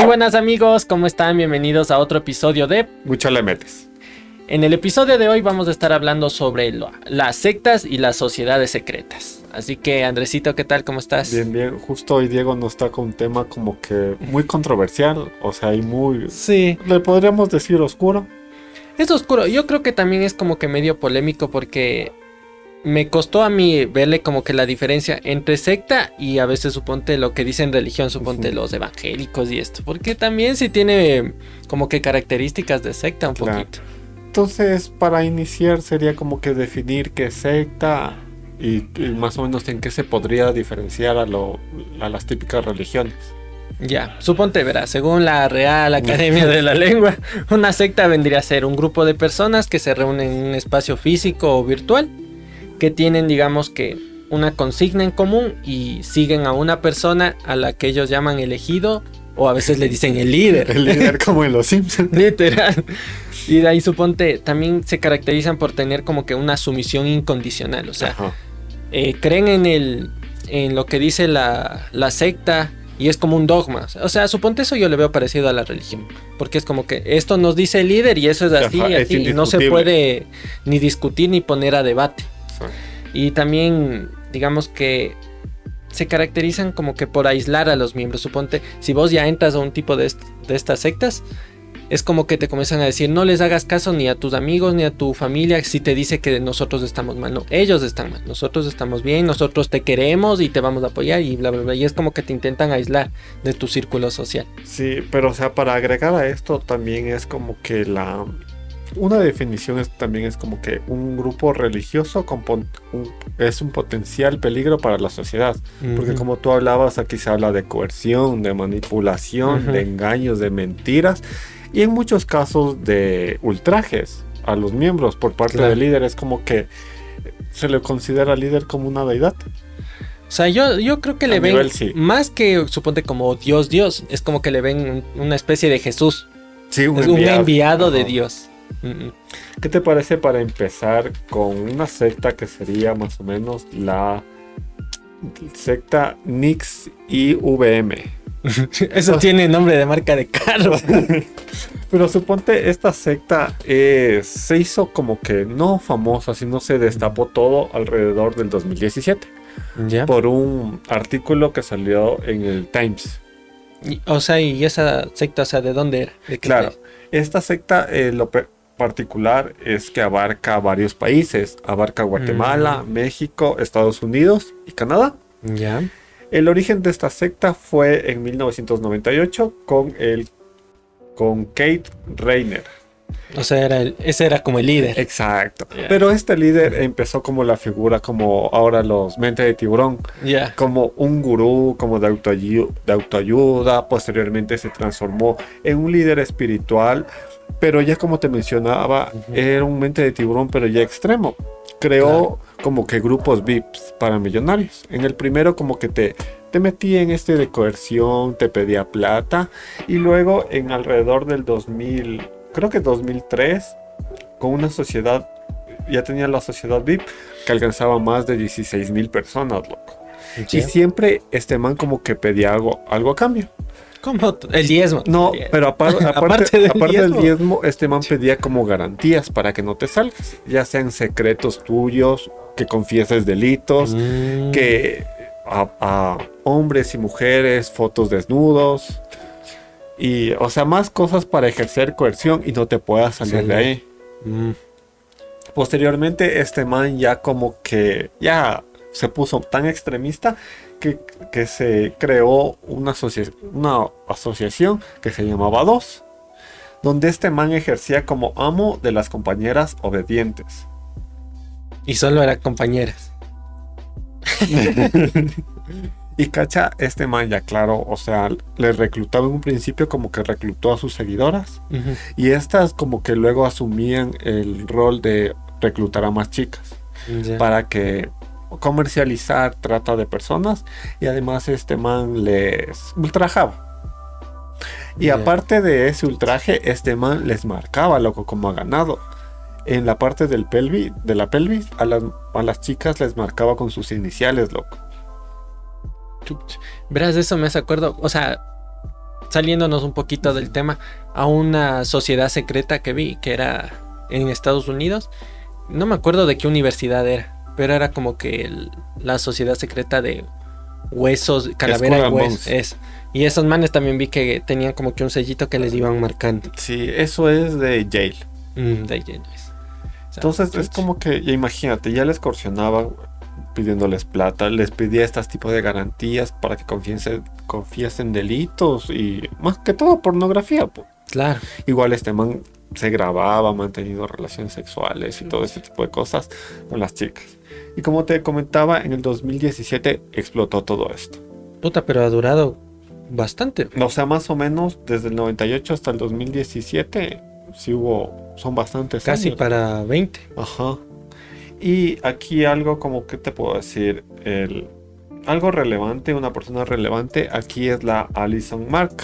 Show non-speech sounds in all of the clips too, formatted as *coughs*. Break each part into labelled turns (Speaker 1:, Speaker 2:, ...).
Speaker 1: Muy buenas amigos, ¿cómo están? Bienvenidos a otro episodio de
Speaker 2: Mucho le metes.
Speaker 1: En el episodio de hoy vamos a estar hablando sobre lo- las sectas y las sociedades secretas. Así que Andresito, ¿qué tal? ¿Cómo estás?
Speaker 2: Bien, bien. Justo hoy Diego nos está con un tema como que muy controversial, o sea, y muy...
Speaker 1: Sí,
Speaker 2: Le podríamos decir oscuro.
Speaker 1: es oscuro. Yo creo que también es como que medio polémico porque me costó a mí verle como que la diferencia entre secta y a veces suponte lo que dicen religión, suponte los evangélicos y esto. Porque también sí tiene como que características de secta un
Speaker 2: Claro.
Speaker 1: poquito.
Speaker 2: Entonces, para iniciar sería como que definir qué es secta y, y más o menos en qué se podría diferenciar a, lo, a las típicas religiones.
Speaker 1: Ya, suponte, verás, según la Real Academia de la Lengua, una secta vendría a ser un grupo de personas que se reúnen en un espacio físico o virtual, que tienen, digamos que, una consigna en común y siguen a una persona a la que ellos llaman elegido o a veces le dicen el líder.
Speaker 2: El líder como en los Simpsons. *laughs*
Speaker 1: Literal. Y de ahí suponte, también se caracterizan por tener como que una sumisión incondicional, o sea, eh, creen en el en lo que dice la, la secta y es como un dogma. O sea, suponte eso yo le veo parecido a la religión. Porque es como que esto nos dice el líder y eso es así,
Speaker 2: Ajá, es
Speaker 1: así, y no se puede ni discutir ni poner a debate. Y también, digamos que se caracterizan como que por aislar a los miembros. Suponte, si vos ya entras a un tipo de, est- de estas sectas, es como que te comienzan a decir, no les hagas caso ni a tus amigos ni a tu familia si te dice que nosotros estamos mal. No, ellos están mal, nosotros estamos bien, nosotros te queremos y te vamos a apoyar y bla, bla, bla. Y es como que te intentan aislar de tu círculo social.
Speaker 2: Sí, pero o sea, para agregar a esto también es como que la... Una definición es, también es como que un grupo religioso con pon- un- es un potencial peligro para la sociedad. Porque como tú hablabas, aquí se habla de coerción, de manipulación, de engaños, de mentiras y en muchos casos de ultrajes a los miembros por parte
Speaker 1: Claro.
Speaker 2: del líder. Es como que se le considera al líder como una deidad.
Speaker 1: O sea, yo, yo creo que
Speaker 2: A
Speaker 1: le ven
Speaker 2: nivel sí.
Speaker 1: más que suponte como Dios, Dios. Es como que le ven un- una especie de Jesús.
Speaker 2: Sí,
Speaker 1: es un enviado de. Dios. Mm, mm.
Speaker 2: ¿Qué te parece para empezar con una secta que sería más o menos la secta Nix IVM? *laughs*
Speaker 1: Eso tiene nombre de marca de carro. *laughs*
Speaker 2: Pero suponte esta secta eh, se hizo como que no famosa, sino se destapó todo alrededor del 2017
Speaker 1: ya.
Speaker 2: por un artículo que salió en el Times.
Speaker 1: Y- O sea, y esa secta, o sea, ¿de dónde era? ¿De qué
Speaker 2: Claro, esta secta eh, lo particular es que abarca varios países, abarca Guatemala, México, Estados Unidos y Canadá.
Speaker 1: Ya.
Speaker 2: El origen de esta secta fue en 1998 con el con Kate Rayner.
Speaker 1: O sea, era el- ese era como el líder.
Speaker 2: Exacto. Pero este líder empezó como la figura como ahora los mente de tiburón,
Speaker 1: Ya.
Speaker 2: como un gurú, como de autoayu- de autoayuda, posteriormente se transformó en un líder espiritual, pero ya como te mencionaba, era un mente de tiburón, pero ya extremo. Creó como que grupos VIPs para millonarios. En el primero como que te, te metía en este de coerción, te pedía plata, y luego en alrededor del 2000, creo que 2003, con una sociedad, ya tenía la sociedad VIP que alcanzaba más de 16 mil personas, loco. Y
Speaker 1: Ya.
Speaker 2: siempre este man como que pedía algo, algo a cambio.
Speaker 1: El diezmo.
Speaker 2: No, pero apar- *laughs* aparte,
Speaker 1: Aparte del
Speaker 2: aparte del
Speaker 1: diezmo.
Speaker 2: diezmo, este man pedía como garantías para que no te salgas. Ya sean secretos tuyos, que confieses delitos,
Speaker 1: Mm.
Speaker 2: que a, a hombres y mujeres, fotos desnudos. Y, o sea, más cosas para ejercer coerción y no te puedas salir de ahí.
Speaker 1: Mm.
Speaker 2: Posteriormente, este man ya como que ya se puso tan extremista que, que se creó una, asocia- una asociación que se llamaba DOS, donde este man ejercía como amo de las compañeras obedientes.
Speaker 1: Y solo eran compañeras. *laughs*
Speaker 2: Y cacha, este man ya claro, o sea, le reclutaba en un principio como que reclutó a sus seguidoras y estas como que luego asumían el rol de reclutar a más chicas. Para que comercializar trata de personas y además este man les ultrajaba. Y aparte de ese ultraje, este man les marcaba, loco, como ha ganado. En la parte del pelvis, de la pelvis, a las, a las chicas les marcaba con sus iniciales, loco.
Speaker 1: Verás, de eso me hace acuerdo. O sea, saliéndonos un poquito del tema, a una sociedad secreta que vi, que era en Estados Unidos. No me acuerdo de qué universidad era, pero era como que el- la sociedad secreta de huesos, calavera y huesos. Es. Y esos manes también vi que tenían como que un sellito que les iban marcando.
Speaker 2: Sí, eso es de Yale.
Speaker 1: Mm, de ahí ya es. O sea,
Speaker 2: Entonces es como que, ya imagínate, ya les extorsionaba pidiéndoles plata, les pedía estos tipos de garantías para que confiesen, confiesen delitos y más que todo pornografía. po.
Speaker 1: Claro.
Speaker 2: Igual este man se grababa manteniendo relaciones sexuales y todo este tipo de cosas con las chicas. Y como te comentaba, en el 2017 explotó todo esto.
Speaker 1: Puta, pero ha durado bastante.
Speaker 2: O sea, más o menos desde el 98 hasta el 2017, sí hubo, son bastantes
Speaker 1: Casi
Speaker 2: años.
Speaker 1: para 20.
Speaker 2: Ajá. Y aquí algo como que te puedo decir, el, algo relevante, una persona relevante, aquí es la Alison Mark,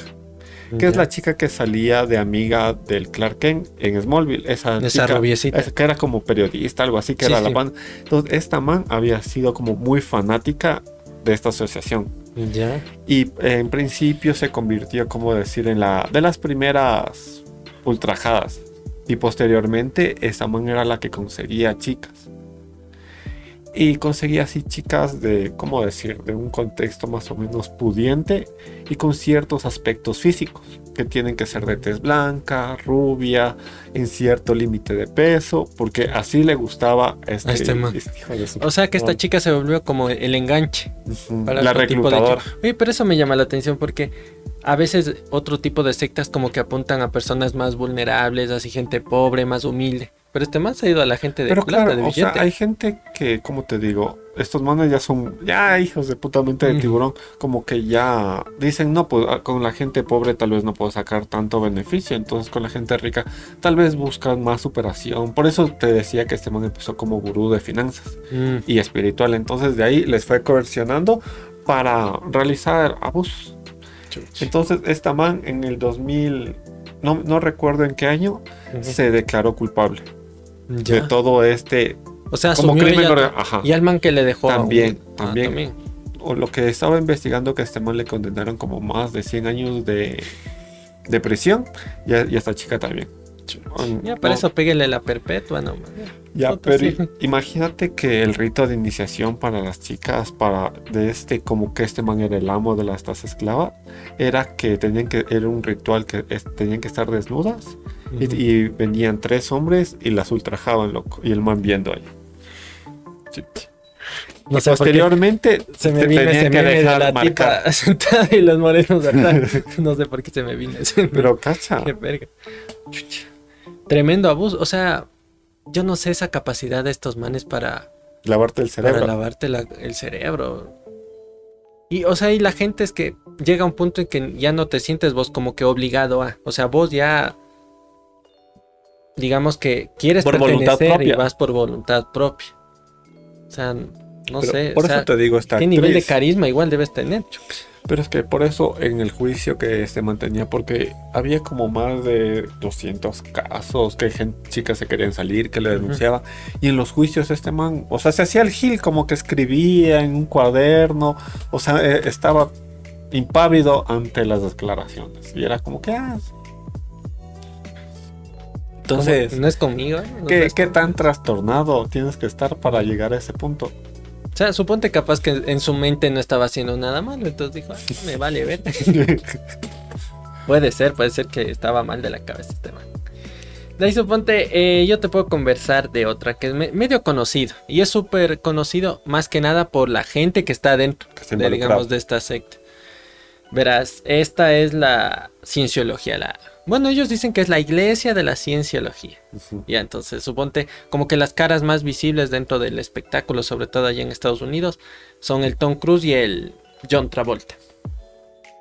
Speaker 2: que es la chica que salía de amiga del Clark Kent en Smallville. Esa,
Speaker 1: Esa
Speaker 2: chica,
Speaker 1: rubiecita.
Speaker 2: esa que era como periodista, algo así, que
Speaker 1: Sí,
Speaker 2: era la banda. Entonces, esta man había sido como muy fanática de esta asociación.
Speaker 1: Ya.
Speaker 2: Y eh, en principio se convirtió, como decir, en la de las primeras ultrajadas. Y posteriormente, esa man era la que conseguía chicas. Y conseguía así chicas de, ¿cómo decir?, de un contexto más o menos pudiente y con ciertos aspectos físicos, que tienen que ser de tez blanca, rubia, en cierto límite de peso, porque así le gustaba a este,
Speaker 1: este man.
Speaker 2: este hijo de su-
Speaker 1: O sea que esta chica se volvió como el enganche. Para
Speaker 2: la
Speaker 1: otro tipo de
Speaker 2: reclutadora.
Speaker 1: Oye, pero eso me llama la atención porque a veces otro tipo de sectas como que apuntan a personas más vulnerables, así gente pobre, más humilde. Pero este más ha ido a la gente de
Speaker 2: Pero
Speaker 1: plata,
Speaker 2: claro,
Speaker 1: de
Speaker 2: o sea, hay gente que, como te digo, estos manes ya son, ya hijos de puta mente de
Speaker 1: Mm.
Speaker 2: tiburón, como que ya dicen, no, pues ah, con la gente pobre tal vez no puedo sacar tanto beneficio, entonces con la gente rica tal vez buscan más superación. Por eso te decía que este man empezó como gurú de finanzas
Speaker 1: Mm,
Speaker 2: y espiritual, entonces de ahí les fue coercionando para realizar abusos.
Speaker 1: chuch.
Speaker 2: Entonces esta man en el 2000, no, no recuerdo en qué año, se declaró culpable de todo este
Speaker 1: O sea,
Speaker 2: como crimen ajá.
Speaker 1: y al man que le dejó. a
Speaker 2: También,
Speaker 1: un- ah,
Speaker 2: también. O lo que estaba investigando que a este man le condenaron como más de 100 años de, de prisión y a, y a esta chica también.
Speaker 1: Ya, para
Speaker 2: no,
Speaker 1: eso péguele la perpetua, no.
Speaker 2: ya,
Speaker 1: Puta,
Speaker 2: pero
Speaker 1: sí.
Speaker 2: imagínate que el rito de iniciación para las chicas, para de este, como que este man era el amo de las estas esclavas, era que tenían que, era un ritual que es- tenían que estar desnudas y, y venían tres hombres y las ultrajaban, loco, y el man viendo ahí.
Speaker 1: No
Speaker 2: Y
Speaker 1: sé
Speaker 2: posteriormente
Speaker 1: se me vino ese meme de la
Speaker 2: marcar.
Speaker 1: tipa *laughs* sentada y los morenos atrás. *laughs* No sé por qué se me vino ese.
Speaker 2: Pero cacha.
Speaker 1: Qué verga. Tremendo abuso. O sea, yo no sé esa capacidad de estos manes para,
Speaker 2: Lavarte el cerebro.
Speaker 1: para lavarte la- el cerebro. Y, o sea, y la gente es que llega a un punto en que ya no te sientes vos como que obligado a. O sea, vos ya. Digamos que quieres
Speaker 2: Por voluntad
Speaker 1: pertenecer y vas por voluntad propia. O sea, no
Speaker 2: Pero
Speaker 1: sé.
Speaker 2: Por
Speaker 1: o sea,
Speaker 2: eso te digo esta
Speaker 1: ¿Qué nivel de carisma igual debes tener?
Speaker 2: Pero es que por eso en el juicio que se mantenía, porque había como más de 200 casos que gente, chicas se querían salir, que le denunciaba. Y en los juicios este man, o sea, se hacía el gil como que escribía en un cuaderno, o sea, eh, estaba impávido ante las declaraciones. Y era como que, ah. Entonces,
Speaker 1: ¿Cómo? no es conmigo. ¿eh? No
Speaker 2: ¿qué,
Speaker 1: es
Speaker 2: qué tan trastornado tienes que estar para llegar a ese punto?
Speaker 1: O sea, suponte capaz que en su mente no estaba haciendo nada malo, entonces dijo, "Ah, me vale ver. *laughs* puede ser, puede ser que estaba mal de la cabeza este man. De ahí suponte, eh, yo te puedo conversar de otra que es me- medio conocido. Y es súper conocido más que nada por la gente que está dentro,
Speaker 2: Que
Speaker 1: de, digamos, de esta secta. Verás, esta es la cienciología. La... Bueno, ellos dicen que es la iglesia de la cienciología.
Speaker 2: Ujú.
Speaker 1: Ya, entonces suponte como que las caras más visibles dentro del espectáculo, sobre todo allá en Estados Unidos, son el Tom Cruise y el John Travolta.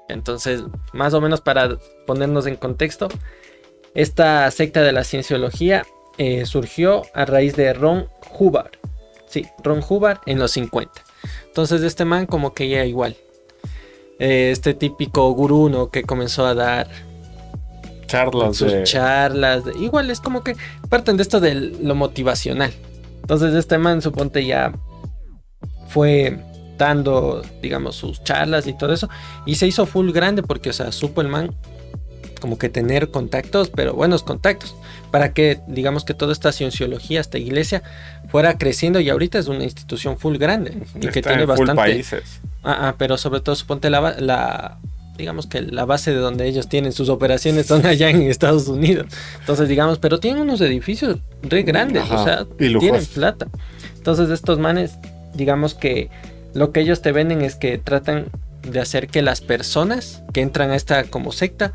Speaker 1: Entonces, más o menos para ponernos en contexto, esta secta de la cienciología eh, surgió a raíz de Ron Hubbard. Sí, Ron Hubbard en los 50. Entonces, este man como que ya igual. eh, este típico gurú, ¿no? Que comenzó a dar
Speaker 2: Charlas
Speaker 1: sus
Speaker 2: de...
Speaker 1: charlas. de- igual es como que parten de esto de lo motivacional. Entonces este man, suponte ya fue dando, digamos, sus charlas y todo eso. Y se hizo full grande porque, o sea, supo el man como que tener contactos, pero buenos contactos, para que, digamos, que toda esta cienciología, esta iglesia, fuera creciendo y ahorita es una institución full grande y que tiene bastante...
Speaker 2: países.
Speaker 1: Ah, ah, pero sobre todo, suponte la, la, digamos que la base de donde ellos tienen sus operaciones son allá en Estados Unidos. Entonces, digamos, pero tienen unos edificios re grandes, o sea, tienen plata. Entonces, estos manes, digamos que lo que ellos te venden es que tratan de hacer que las personas que entran a esta como secta,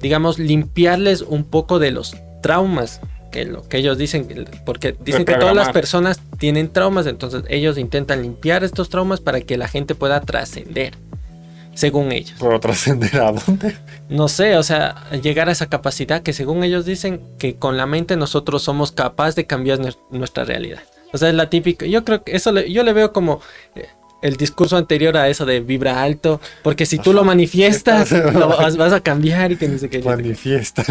Speaker 1: digamos, limpiarles un poco de los traumas que lo que ellos dicen, porque dicen que todas las personas tienen traumas, entonces ellos intentan limpiar estos traumas para que la gente pueda trascender según ellos.
Speaker 2: ¿Pero trascender a dónde?
Speaker 1: No sé, o sea, llegar a esa capacidad que según ellos dicen que con la mente nosotros somos capaces de cambiar nuestra realidad. O sea, es la típica, yo creo que eso yo le veo como eh, el discurso anterior a eso de vibra alto, porque si tú lo manifiestas, *laughs* lo vas, a cambiar y que ni sé qué.
Speaker 2: Manifiesta.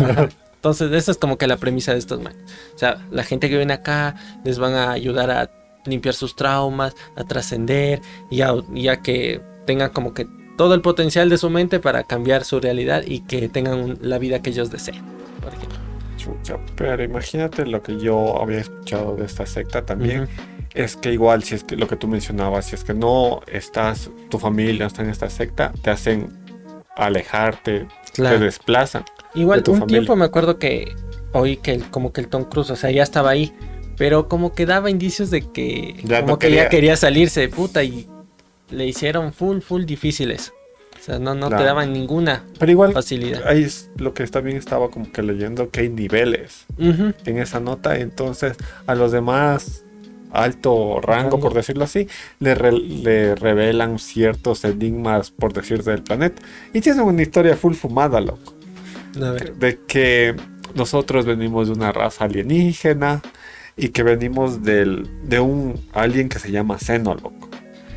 Speaker 1: Entonces, esa es como que la premisa de estos manes. O sea, la gente que viene acá les van a ayudar a limpiar sus traumas, a trascender y a que tengan como que todo el potencial de su mente para cambiar su realidad y que tengan la vida que ellos deseen.
Speaker 2: pero imagínate lo que yo había escuchado de esta secta también. Es que igual, si es que lo que tú mencionabas, si es que no estás, tu familia está en esta secta, te hacen alejarte, te desplazan.
Speaker 1: Igual, un tiempo me acuerdo que oí que como que el Tom Cruise, o sea, ya estaba ahí, pero como que daba indicios de que como que ya quería salirse de puta y le hicieron full, full difíciles. O sea, no, no te daban ninguna
Speaker 2: Pero igual,
Speaker 1: facilidad.
Speaker 2: Ahí es lo que también estaba como que leyendo que hay niveles en esa nota. Entonces, a los demás alto rango, por decirlo así, le, le, revelan ciertos enigmas, por decir, del planeta. Y tiene una historia full fumada, loco. De que nosotros venimos de una raza alienígena y que venimos del, de un alien que se llama Xeno, loco.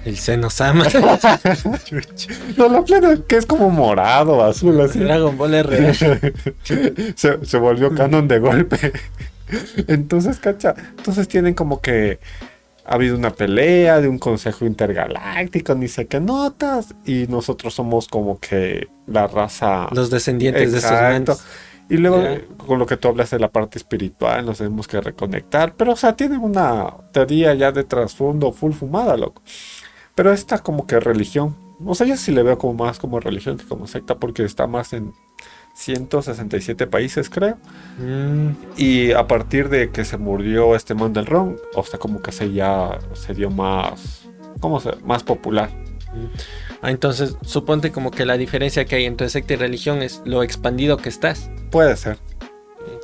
Speaker 1: El seno Sama. *laughs*
Speaker 2: no, la plena que es como morado, azul, así.
Speaker 1: Dragon Ball R. *laughs*
Speaker 2: se, volvió canon de golpe. Entonces, cacha. Entonces tienen como que ha habido una pelea de un consejo intergaláctico, ni sé qué notas, y nosotros somos como que la raza.
Speaker 1: Los descendientes de esos
Speaker 2: Y luego, con lo que tú hablas de la parte espiritual, nos tenemos que reconectar. Pero, o sea, tienen una teoría ya de trasfondo full fumada, loco. Pero esta como que religión, o sea, yo sí le veo como más como religión que como secta porque está más en 167 países, creo. Mm. Y a partir de que se murió este man del ron, o sea, como que se ya se dio más, ¿cómo se? Más popular.
Speaker 1: Ah, entonces, suponte como que la diferencia que hay entre secta y religión es lo expandido que estás.
Speaker 2: Puede ser.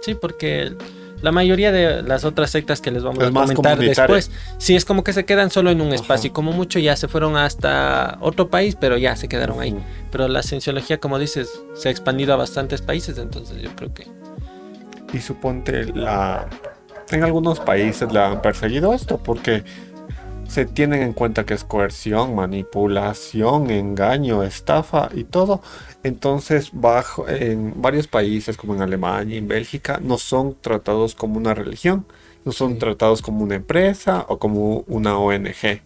Speaker 1: Sí, porque la mayoría de las otras sectas que les vamos a comentar después, sí es como que se quedan solo en un espacio y como mucho ya se fueron hasta otro país, pero ya se quedaron ahí. Pero la cienciología, como dices, se ha expandido a bastantes países, entonces yo creo que...
Speaker 2: Y suponte la... En algunos países la han perseguido esto porque se tienen en cuenta que es coerción, manipulación, engaño, estafa y todo. Entonces, bajo, en varios países como en Alemania y en Bélgica no son tratados como una religión, no son tratados como una empresa o como una ONG.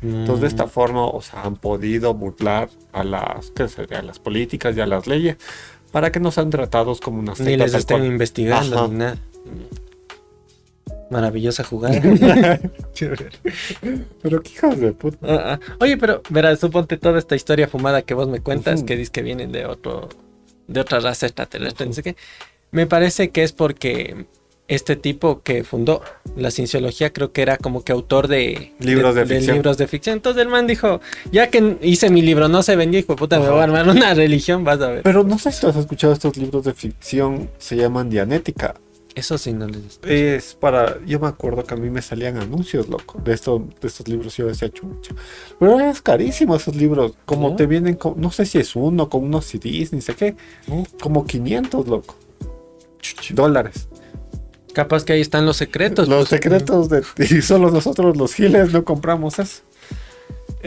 Speaker 2: Entonces, de esta mm. forma, o sea, han podido burlar a las, ¿qué sería? a las políticas y a las leyes para que no sean tratados como una
Speaker 1: secta. Ni les estén investigando, ni nada. Maravillosa jugada. *laughs*
Speaker 2: pero qué hijos de puta.
Speaker 1: Ah, ah. Oye, pero verás, suponte toda esta historia fumada que vos me cuentas, que dices que vienen de otro, de otra raza extraterrestre, no sé qué. Me parece que es porque este tipo que fundó la cienciología creo que era como que autor de
Speaker 2: libros de, ficción.
Speaker 1: libros de ficción. Entonces el man dijo, ya que hice mi libro, no se vendió, hijo puta, me voy a armar una *laughs* religión, vas a ver.
Speaker 2: Pero no sé si has escuchado estos libros de ficción, se llaman Dianética.
Speaker 1: Eso sí no les
Speaker 2: Es para. Yo me acuerdo que a mí me salían anuncios, loco, de, esto, de estos libros. Yo decía, chucha. Pero es carísimo esos libros. Como te vienen, con, no sé si es uno, con unos CDs, ni sé qué. Como 500, loco. Dólares.
Speaker 1: Capaz que ahí están los secretos.
Speaker 2: Los pues. secretos de. *laughs* Y solo nosotros, los giles, no compramos eso.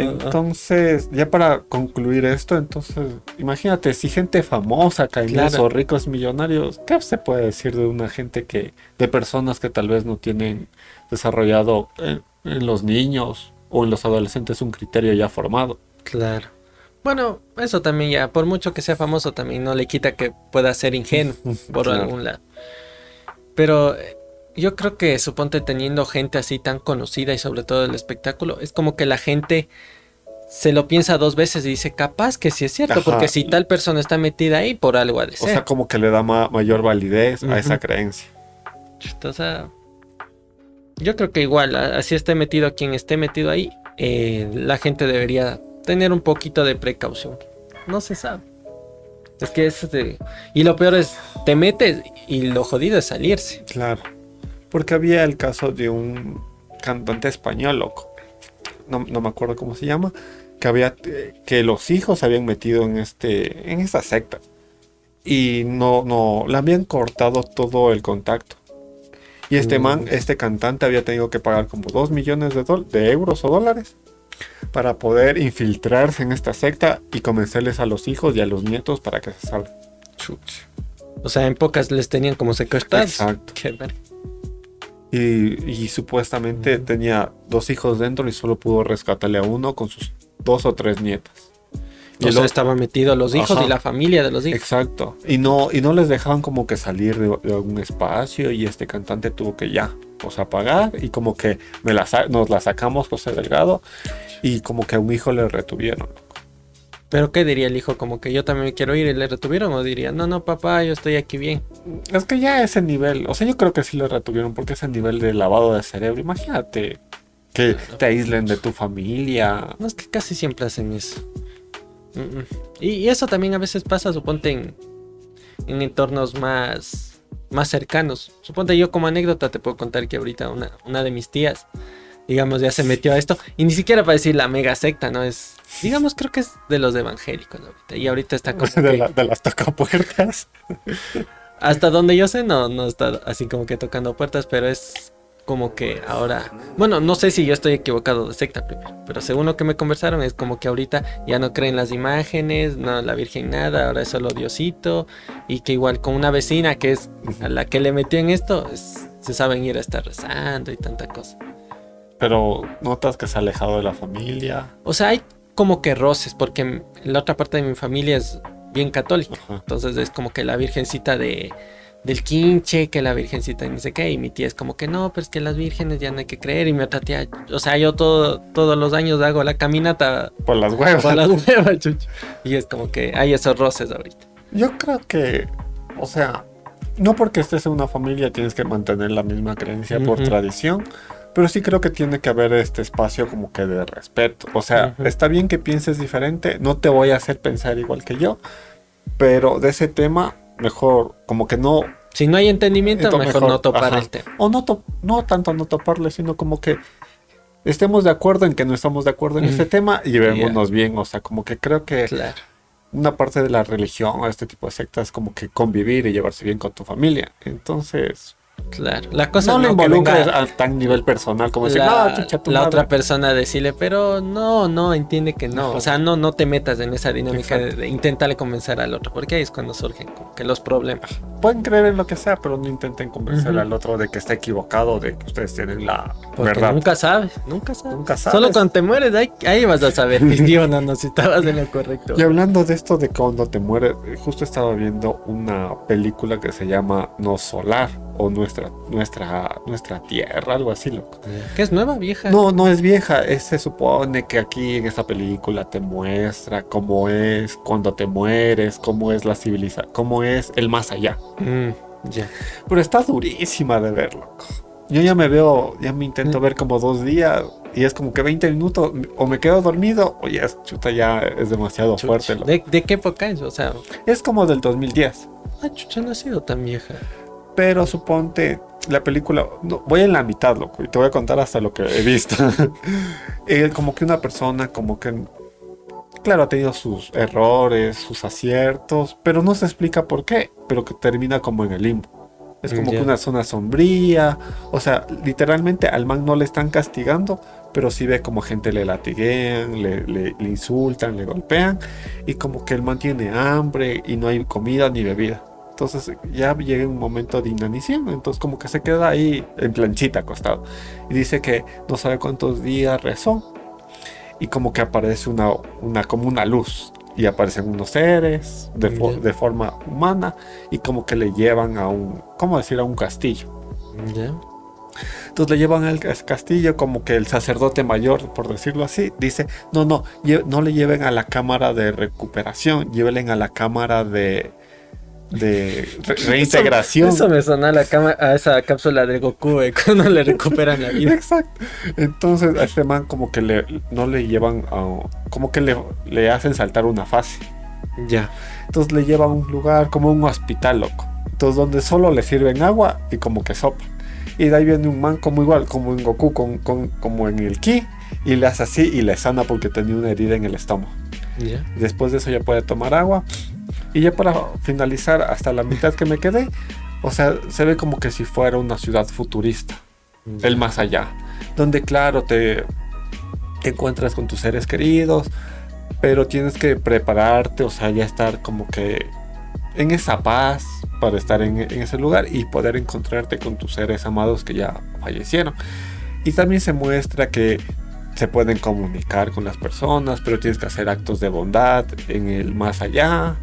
Speaker 2: Entonces, ya para concluir esto, entonces, imagínate, si gente famosa cae claro. o ricos millonarios, ¿qué se puede decir de una gente que, de personas que tal vez no tienen desarrollado en, los niños o en los adolescentes un criterio ya formado.
Speaker 1: Claro. Bueno, eso también ya, por mucho que sea famoso, también no le quita que pueda ser ingenuo *laughs* por
Speaker 2: Claro.
Speaker 1: algún lado. Pero eh, yo creo que suponte teniendo gente así tan conocida y sobre todo el espectáculo, es como que la gente se lo piensa dos veces y dice, capaz que sí es cierto,
Speaker 2: Ajá.
Speaker 1: porque si tal persona está metida ahí, por algo ha de
Speaker 2: O sea, como que le da ma- mayor validez a esa creencia.
Speaker 1: O sea, yo creo que igual, así esté metido quien esté metido ahí, eh, la gente debería tener un poquito de precaución. No se sabe. Es que es de... Y lo peor es, te metes y lo jodido es salirse.
Speaker 2: Claro. Porque había el caso de un cantante español, loco. No, no me acuerdo cómo se llama. Que había que los hijos se habían metido en este. en esta secta. Y no, no. Le habían cortado todo el contacto. Y este
Speaker 1: Mm.
Speaker 2: man, este cantante había tenido que pagar como 2 millones de, de euros o dólares para poder infiltrarse en esta secta y convencerles a los hijos y a los nietos para que se salgan.
Speaker 1: O sea, en pocas les tenían como secuestrados.
Speaker 2: Exacto.
Speaker 1: Qué ver-
Speaker 2: Y, y supuestamente tenía dos hijos dentro y solo pudo rescatarle a uno con sus dos o tres nietas. Y
Speaker 1: O sea, estaban metidos los hijos
Speaker 2: Ajá.
Speaker 1: y la familia de los hijos.
Speaker 2: Exacto. Y no, y no les dejaban como que salir de, de algún espacio y este cantante tuvo que ya, o sea, pagar y como que me la nos la sacamos José Delgado y como que a un hijo le retuvieron.
Speaker 1: Pero ¿qué diría el hijo? Como que yo también me quiero ir y le retuvieron o diría, no, no, papá, yo estoy aquí bien.
Speaker 2: Es que ya ese nivel, o sea, yo creo que sí le retuvieron porque ese nivel de lavado de cerebro, imagínate que te aíslen de tu familia.
Speaker 1: No es que casi siempre hacen eso. Y, y eso también a veces pasa, suponte, en, en entornos más, más cercanos. Suponte yo como anécdota te puedo contar que ahorita una, una de mis tías, digamos, ya se metió a esto. Y ni siquiera para decir la mega secta, ¿no? Es, digamos, creo que es de los evangélicos ahorita. Y ahorita está como *laughs*
Speaker 2: de, la- de las tocapuertas. *laughs*
Speaker 1: hasta donde yo sé, no, no está así como que tocando puertas, pero es como que ahora, bueno, no sé si yo estoy equivocado de secta primero, pero según lo que me conversaron es como que ahorita ya no creen las imágenes, no la Virgen nada, ahora es solo Diosito y que igual con una vecina que es a la que le metió en esto, es- se saben ir a estar rezando y tanta cosa.
Speaker 2: Pero notas que se ha alejado de la familia.
Speaker 1: O sea, hay como que roces porque la otra parte de mi familia es bien católica.
Speaker 2: Ajá.
Speaker 1: Entonces es como que la virgencita de del quinche, que la virgencita de ni sé qué, y mi tía es como que no, pero es que las vírgenes ya no hay que creer, y mi otra tía, o sea, yo todo, todos los años hago la caminata
Speaker 2: Por las huevas.
Speaker 1: con las huevas, chucho. Y es como que hay esos roces ahorita.
Speaker 2: Yo creo que, o sea, no porque estés en una familia tienes que mantener la misma creencia por tradición, pero sí creo que tiene que haber este espacio como que de respeto. O sea, está bien que pienses diferente, no te voy a hacer pensar igual que yo, pero de ese tema mejor como que no
Speaker 1: Si no hay entendimiento, mejor,
Speaker 2: mejor,
Speaker 1: no topar
Speaker 2: ajá.
Speaker 1: el tema.
Speaker 2: o no to- no tanto no toparle, sino como que estemos de acuerdo en que no estamos de acuerdo en este tema y llevémonos bien, o sea, como que creo que
Speaker 1: Claro.
Speaker 2: una parte de la religión o este tipo de sectas es como que convivir y llevarse bien con tu familia. Entonces,
Speaker 1: Claro. La cosa
Speaker 2: no
Speaker 1: es
Speaker 2: lo involucres a tan nivel personal como decir,
Speaker 1: la,
Speaker 2: no, chucha tu
Speaker 1: la
Speaker 2: madre".
Speaker 1: otra persona decirle, pero no, no, entiende que no. O sea, no, no te metas en esa dinámica de,
Speaker 2: Exacto.
Speaker 1: de intentarle convencer al otro, porque ahí es cuando surgen que los problemas.
Speaker 2: Pueden creer en lo que sea, pero no intenten convencer al otro de que está equivocado, de que ustedes tienen la
Speaker 1: Porque
Speaker 2: verdad.
Speaker 1: nunca sabes, nunca sabes.
Speaker 2: Nunca sabes.
Speaker 1: Solo cuando te mueres, ahí, ahí vas a saber si o no, no, si estabas en lo correcto.
Speaker 2: Y hablando de esto de cuando te mueres, eh, justo estaba viendo una película que se llama No Solar o Nuestra nuestra nuestra Tierra, algo así, loco.
Speaker 1: ¿Qué es nueva, vieja?
Speaker 2: No, no es vieja, es- se supone que aquí en esta película te muestra cómo es cuando te mueres, cómo es la civilización, cómo es el más allá.
Speaker 1: Mm, ya.
Speaker 2: Pero está durísima de ver, loco. Yo ya me veo, ya me intento
Speaker 1: Mm.
Speaker 2: ver como dos días y es como que 20 minutos o me quedo dormido o ya es chuta, ya es demasiado fuerte. loco.
Speaker 1: ¿De, de qué época es? O sea,
Speaker 2: Es como del 2010.
Speaker 1: ah, chucha, no ha sido tan vieja.
Speaker 2: Pero suponte la película, no, voy en la mitad, loco, y te voy a contar hasta lo que he visto. *laughs* Eh, como que una persona, como que, claro, ha tenido sus errores, sus aciertos, pero no se explica por qué, pero que termina como en el limbo. Es como
Speaker 1: Ya.
Speaker 2: que una zona sombría, o sea, literalmente al man no le están castigando, pero sí ve como gente le latiguean, le, le- le insultan, le golpean, y como que el man tiene hambre y no hay comida ni bebida. Entonces ya llega un momento de inanición, entonces como que se queda ahí en planchita acostado. Y dice que no sabe cuántos días rezó y como que aparece una, una como una luz y aparecen unos seres de, fo- de forma humana y como que le llevan a un, ¿cómo decir? A un castillo.
Speaker 1: Ya.
Speaker 2: Entonces le llevan al cas- castillo como que el sacerdote mayor, por decirlo así, dice, no, no, no le lleven a la cámara de recuperación, llévenle a la cámara de, de re- reintegración.
Speaker 1: Eso, eso me sonó a, la cama, a esa cápsula de Goku eh, *laughs* cuando le recuperan la vida.
Speaker 2: Exacto. Entonces a este man como que le, no le llevan a, como que le, le hacen saltar una fase.
Speaker 1: Ya.
Speaker 2: Entonces le llevan a un lugar como un hospital, loco. Entonces donde solo le sirven agua y como que sopa. Y de ahí viene un man como igual, como en Goku, con, con- como en el Ki. Y le hace así y le sana porque tenía una herida en el estómago.
Speaker 1: Ya.
Speaker 2: Y después de eso ya puede tomar agua. Y ya para finalizar, hasta la mitad que me quedé, o sea, se ve como que si fuera una ciudad futurista el más allá, donde claro te, te encuentras con tus seres queridos, pero tienes que prepararte, o sea, ya estar como que en esa paz para estar en, en ese lugar y poder encontrarte con tus seres amados que ya fallecieron. Y también se muestra que se pueden comunicar con las personas, pero tienes que hacer actos de bondad en el más allá,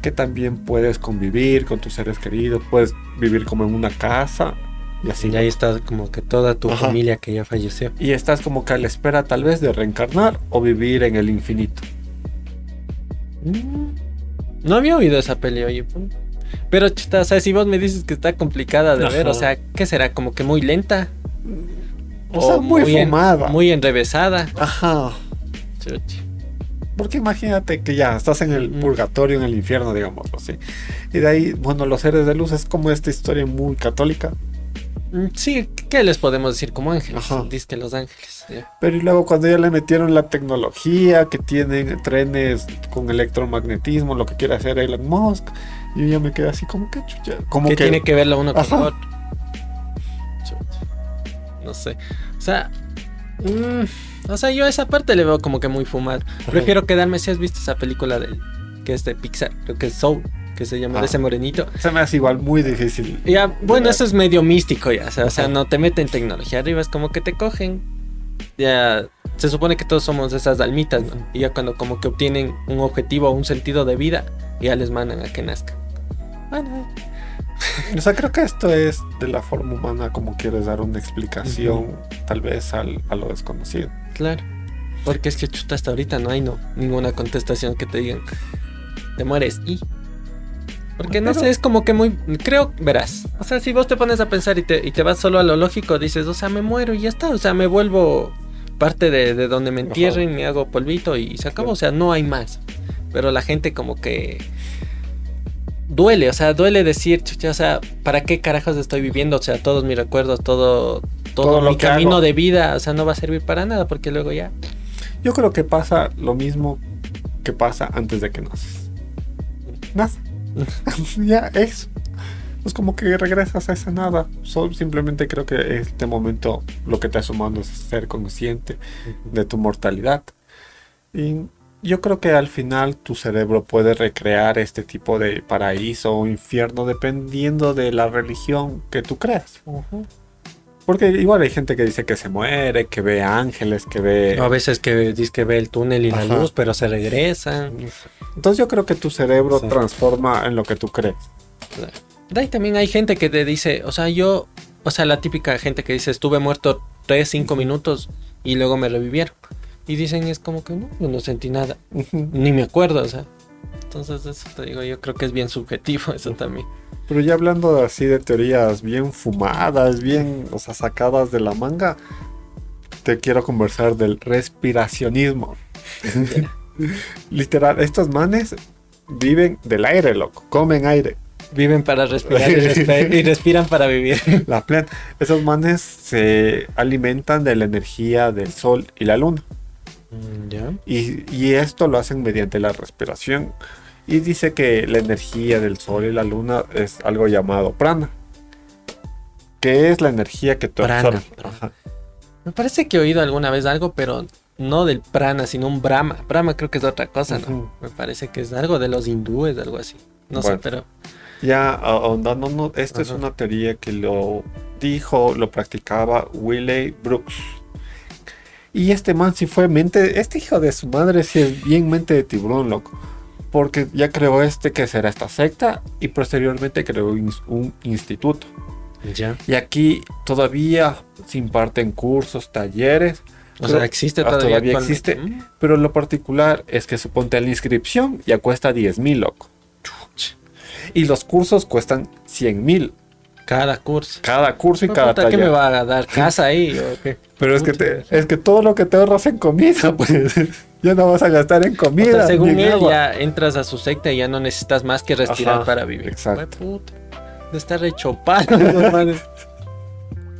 Speaker 2: que también puedes convivir con tus seres queridos, puedes vivir como en una casa y así.
Speaker 1: Y ahí está como que toda tu
Speaker 2: Ajá.
Speaker 1: familia que ya falleció.
Speaker 2: Y estás como que a la espera tal vez de reencarnar o vivir en el infinito.
Speaker 1: Mm. No había oído esa peli, oye. Pero, chuta, o sea, si vos me dices que está complicada de ver, o sea, ¿qué será? Como que muy lenta.
Speaker 2: O sea, muy,
Speaker 1: en-
Speaker 2: fumada.
Speaker 1: muy enrevesada.
Speaker 2: Ajá.
Speaker 1: Chuchi.
Speaker 2: Porque imagínate que ya estás en el purgatorio, en el infierno, digámoslo así. Y de ahí, bueno, los seres de luz es como esta historia muy católica.
Speaker 1: Mm, Sí, ¿qué les podemos decir? Como ángeles.
Speaker 2: Ajá.
Speaker 1: Dice que los ángeles. ya.
Speaker 2: Pero y luego cuando ya le metieron la tecnología, que tienen trenes con electromagnetismo, lo que quiere hacer Elon Musk, yo ya me quedé así como que chucha. Como
Speaker 1: ¿Qué
Speaker 2: que
Speaker 1: tiene que ver lo uno con? Chuta. No sé. O sea. mm, o sea, yo a esa parte le veo como que muy fumado. Prefiero quedarme si has visto esa película del que es de Pixar, creo que es Soul, que se llama
Speaker 2: Ah.
Speaker 1: de ese morenito.
Speaker 2: se me hace igual muy difícil.
Speaker 1: Ya, bueno, eso es medio místico ya, o sea, o sea, no te meten tecnología arriba, es como que te cogen. Ya, se supone que todos somos esas almitas, ¿no? Y ya cuando como que obtienen un objetivo o un sentido de vida, ya les mandan a que nazcan. Bueno, *laughs*
Speaker 2: O sea, creo que esto es de la forma humana como quieres dar una explicación, tal vez al- a lo desconocido.
Speaker 1: claro. Porque es que chuta hasta ahorita no hay no, ninguna contestación que te digan, te mueres y... Porque no sé, es como que muy... Creo, verás. O sea, si vos te pones a pensar y te, y te vas solo a lo lógico, dices, o sea, me muero y ya está. O sea, me vuelvo parte de, de donde me entierren, me hago polvito y se acabó. O sea, no hay más. Pero la gente como que... Duele, o sea, duele decir, chucha, o sea, ¿para qué carajos estoy viviendo? O sea, todos mis recuerdos, todo, todo,
Speaker 2: Todo
Speaker 1: mi camino
Speaker 2: hago.
Speaker 1: de vida, o sea, no va a servir para nada porque luego ya...
Speaker 2: Yo creo que pasa lo mismo que pasa antes de que naces. Nada. *laughs* ya, eso. Es como que regresas a esa nada. Solo simplemente creo que este momento lo que te ha sumado es ser consciente de tu mortalidad. Y yo creo que al final tu cerebro puede recrear este tipo de paraíso o infierno dependiendo de la religión que tú creas. Porque igual hay gente que dice que se muere, que ve ángeles, que ve...
Speaker 1: A veces que dice que ve el túnel y la luz, pero se regresan.
Speaker 2: Entonces yo creo que tu cerebro
Speaker 1: Sí.
Speaker 2: transforma en lo que tú crees.
Speaker 1: De ahí también hay gente que te dice, o sea, yo, o sea, la típica gente que dice, estuve muerto 3, 5 minutos y luego me revivieron. Y dicen, es como que no, yo no sentí nada, ni me acuerdo, o sea. Entonces, eso te digo, yo creo que es bien subjetivo eso también.
Speaker 2: Pero ya hablando así de teorías bien fumadas, bien, o sea, sacadas de la manga, te quiero conversar del respiracionismo. *laughs* Literal, estos manes viven del aire, loco, comen aire.
Speaker 1: Viven para respirar y, y respiran para vivir. *laughs*
Speaker 2: La plan. Esos manes se alimentan de la energía del sol y la luna.
Speaker 1: ¿Ya?
Speaker 2: Y, y esto lo hacen mediante la respiración. Y dice que la energía del sol y la luna es algo llamado prana. Que es la energía que tú
Speaker 1: Prana. Me parece que he oído alguna vez algo, pero no del prana, sino un brahma. Brahma creo que es otra cosa, ¿no? Me parece que es algo de los hindúes, algo así. No
Speaker 2: Bueno.
Speaker 1: sé, pero...
Speaker 2: Ya ahondando, no, esta es una teoría que lo dijo, lo practicaba Willie Brooks. Y este man sí fue mente, este hijo de su madre sí es bien mente de tiburón, loco. Porque ya creó este que será esta secta y posteriormente creó un, un instituto.
Speaker 1: Ya.
Speaker 2: Y aquí todavía se imparten cursos, talleres.
Speaker 1: O sea, existe todavía.
Speaker 2: todavía existe.
Speaker 1: Mm.
Speaker 2: Pero lo particular es que suponte la inscripción ya cuesta 10 mil, loco. Y los cursos cuestan 100 mil.
Speaker 1: Cada curso.
Speaker 2: Cada curso y cada
Speaker 1: puta, ¿Qué me
Speaker 2: taller.
Speaker 1: va a dar? ¿Casa ahí? o qué? *laughs*
Speaker 2: Pero es que, te- es que todo lo que te ahorras en comida, *laughs* pues ya no vas a gastar en
Speaker 1: O
Speaker 2: comida.
Speaker 1: sea, según él,
Speaker 2: agua.
Speaker 1: ya entras a su secta y ya no necesitas más que respirar
Speaker 2: Ajá,
Speaker 1: para vivir.
Speaker 2: exacto.
Speaker 1: Puta. De estar rechopado. *laughs*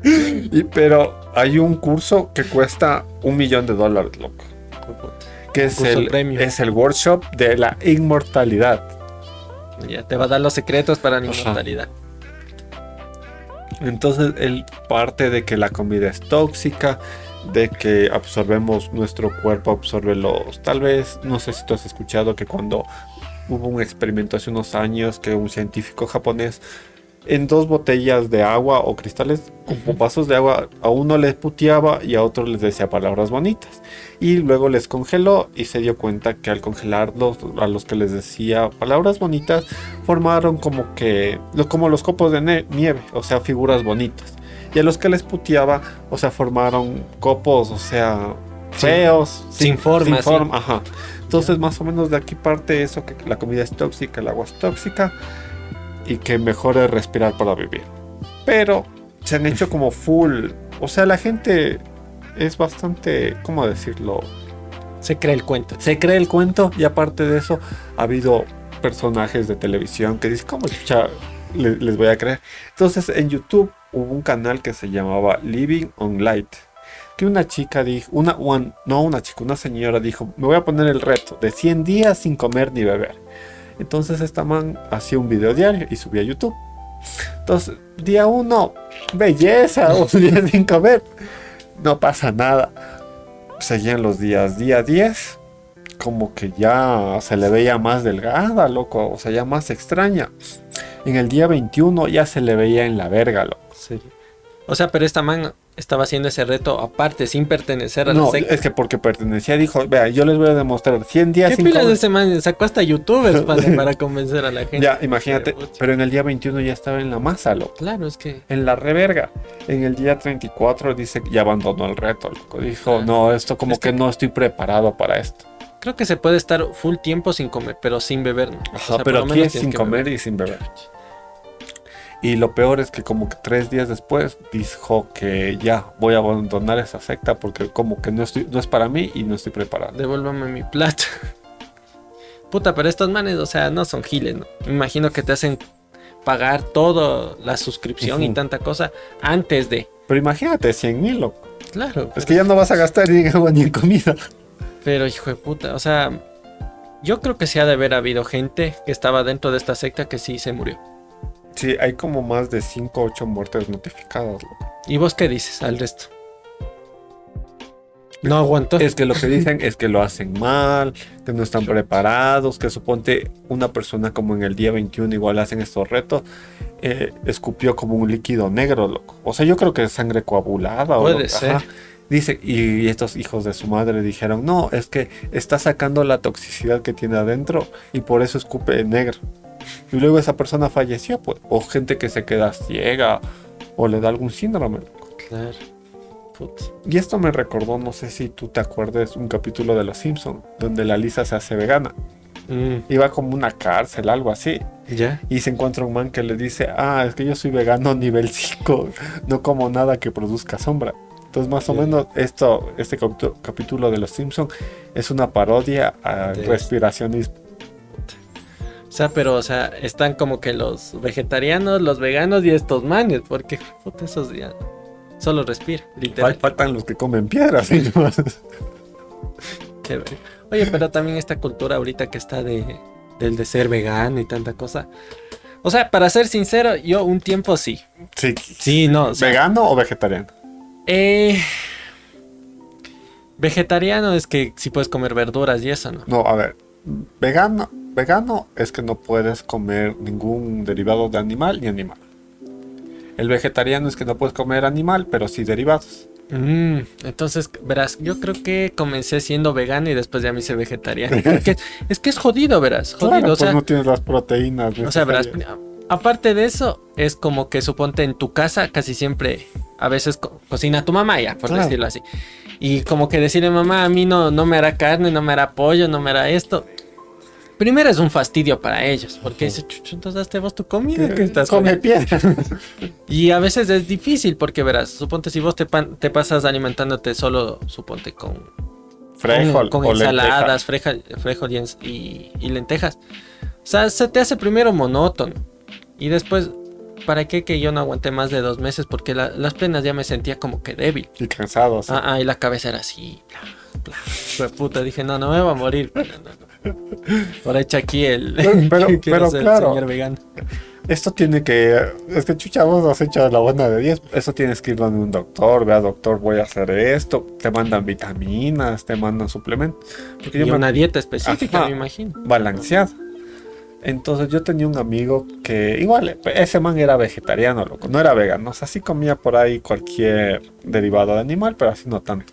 Speaker 2: Y- pero hay un curso que cuesta un millón de dólares, loco. Que es el,
Speaker 1: premium.
Speaker 2: es el workshop de la inmortalidad.
Speaker 1: Ya te va a dar los secretos para la
Speaker 2: Ajá.
Speaker 1: inmortalidad.
Speaker 2: Entonces él parte de que la comida es tóxica, de que absorbemos, nuestro cuerpo absorbe los... Tal vez, no sé si tú has escuchado que cuando hubo un experimento hace unos años que un científico japonés en dos botellas de agua o cristales
Speaker 1: Ujú.
Speaker 2: vasos de agua a uno les puteaba y a otro les decía palabras bonitas y luego les congeló y se dio cuenta que al congelarlos a los que les decía palabras bonitas formaron como que como los copos de nieve o sea figuras bonitas y a los que les puteaba o sea formaron copos o sea
Speaker 1: Sí.
Speaker 2: feos
Speaker 1: Sin forma, sí.
Speaker 2: ajá entonces más o menos de aquí parte eso que la comida es tóxica el agua es tóxica y que mejor es respirar para vivir. Pero se han hecho como full. O sea, la gente es bastante, ¿cómo decirlo?
Speaker 1: Se cree el cuento.
Speaker 2: Se cree el cuento y aparte de eso ha habido personajes de televisión que dicen, ¿cómo chucha les voy a creer? Entonces en YouTube hubo un canal que se llamaba Living on Light. Que una chica dijo, una, one- no una chica, una señora dijo, me voy a poner el reto de 100 días sin comer ni beber. Entonces esta man hacía un video diario y subía a YouTube. Entonces, día uno, belleza, un *laughs* día sin comer. No pasa nada. Seguían los días, día 10, como que ya se le veía más delgada, loco, o sea, ya más extraña. En el día 21 ya se le veía en la verga, loco.
Speaker 1: O sea, pero esta man estaba haciendo ese reto aparte, sin pertenecer a la
Speaker 2: No,
Speaker 1: secta.
Speaker 2: es que porque pertenecía, dijo, vea, yo les voy a demostrar 100 días
Speaker 1: ¿Qué
Speaker 2: sin
Speaker 1: pilas de ese man? Sacó hasta youtubers para, *laughs* para convencer a la gente.
Speaker 2: Ya, imagínate,
Speaker 1: Pero,
Speaker 2: en el día 21 ya estaba en la masa, loco.
Speaker 1: Claro, es que.
Speaker 2: En la reverga. En el día 34 dice que ya abandonó el reto, loco. Dijo,
Speaker 1: Ah.
Speaker 2: no, esto como
Speaker 1: Es
Speaker 2: que,
Speaker 1: que-
Speaker 2: no estoy preparado para esto.
Speaker 1: Creo que se puede estar full tiempo sin comer, pero sin beber. ¿no? O
Speaker 2: Ajá,
Speaker 1: sea,
Speaker 2: pero aquí es sin comer
Speaker 1: beber.
Speaker 2: y sin beber. Y lo peor es que como que tres días después dijo que ya voy a abandonar esa secta porque como que no, estoy, no es para mí y no estoy preparado.
Speaker 1: Devuélvame mi plata. *laughs* Puta, pero estos manes, o sea, no son giles, ¿no? Me imagino que te hacen pagar toda la suscripción y tanta cosa antes de.
Speaker 2: Pero imagínate, 100 mil, loco.
Speaker 1: Claro.
Speaker 2: Es que ya no vas a gastar ni en agua ni en comida.
Speaker 1: Pero hijo de puta, o sea, yo creo que sí ha de haber habido gente que estaba dentro de esta secta que sí se murió.
Speaker 2: Sí, hay como más de 5 o 8 muertes notificadas, loco.
Speaker 1: ¿Y vos qué dices al resto? No aguanto.
Speaker 2: Es que lo que dicen *laughs* es que lo hacen mal, que no están preparados, que suponte una persona como en el día 21 igual hacen estos retos, eh, escupió como un líquido negro, loco. O sea, yo creo que es sangre coagulada. o
Speaker 1: Puede
Speaker 2: lo-
Speaker 1: ser.
Speaker 2: ajá. Dice, y estos hijos de su madre dijeron, no, es que está sacando la toxicidad que tiene adentro y por eso escupe negro. Y luego esa persona falleció, pues. O gente que se queda ciega o le da algún síndrome.
Speaker 1: Claro. Puta.
Speaker 2: Y esto me recordó, no sé si tú te acuerdas, un capítulo de Los Simpson donde la Lisa se hace vegana.
Speaker 1: Mm,
Speaker 2: Iba como una cárcel, algo así.
Speaker 1: ya.
Speaker 2: Y se encuentra un man que le dice, ah, es que yo soy vegano nivel 5, no como nada que produzca sombra. Entonces más o
Speaker 1: Sí.
Speaker 2: menos esto, este capítulo de Los Simpson es una parodia al respiracionismo.
Speaker 1: O sea, pero, o sea, están como que los vegetarianos, los veganos y estos manes, porque puta, esos días solo respira, literal.
Speaker 2: Fal- faltan los que comen piedras. ¿sí? *laughs*
Speaker 1: Qué verga. Oye, pero también esta cultura ahorita que está de, del de ser vegano y tanta cosa. O sea, para ser sincero, yo un tiempo sí.
Speaker 2: sí.
Speaker 1: Sí, no. o sea,
Speaker 2: ¿Vegano o vegetariano?
Speaker 1: eh, vegetariano es que sí puedes comer verduras y eso, ¿no?
Speaker 2: No, a ver, vegano, vegano es que no puedes comer ningún derivado de animal ni animal. El vegetariano es que no puedes comer animal, pero sí derivados.
Speaker 1: Mm, entonces, verás, yo creo que comencé siendo vegano y después ya me hice vegetariano. *laughs* Porque es que es jodido, verás. Jodido.
Speaker 2: Claro,
Speaker 1: o sea,
Speaker 2: pues no tienes las proteínas.
Speaker 1: o sea, verás, aparte de eso, es como que suponte en tu casa casi siempre, a veces co- cocina tu mamá ya, por
Speaker 2: Claro.
Speaker 1: decirlo así. Y como que decirle, mamá, a mí no, no me hará carne, no me hará pollo, no me hará esto. Primero es un fastidio para ellos, porque dice, chucho, entonces hazte vos tu comida que estás
Speaker 2: Come
Speaker 1: comiendo".
Speaker 2: piedra. *laughs*
Speaker 1: Y a veces es difícil porque verás, suponte si vos te, pan- te pasas alimentándote solo, suponte con,
Speaker 2: Frijol
Speaker 1: con,
Speaker 2: o
Speaker 1: con ensaladas,
Speaker 2: lentejas.
Speaker 1: freja- frijol y, y- y lentejas. O sea, se te hace primero monótono. Y después, ¿para qué que yo no aguanté más de dos meses? Porque la- las plenas ya me sentía como que débil.
Speaker 2: Y cansados.
Speaker 1: Ah, ah, y la cabeza era así. Bla, bla. Puta, dije, no, no me va a morir. pero no, no. Por hecho aquí el...
Speaker 2: Pero- *laughs* pero
Speaker 1: ser
Speaker 2: claro.
Speaker 1: señor vegano.
Speaker 2: Esto tiene que. Es que chucha, vos has hecho la buena de 10. Eso tienes que ir donde un doctor. Vea, doctor, voy a hacer esto. Te mandan vitaminas, te mandan suplementos. Porque yo
Speaker 1: Y
Speaker 2: me
Speaker 1: una dieta específica,
Speaker 2: Ajá.
Speaker 1: me imagino.
Speaker 2: balanceada. Entonces yo tenía un amigo que igual, ese man era vegetariano, loco, no era vegano, o sea, sí comía por ahí cualquier derivado de animal, pero así no tanto.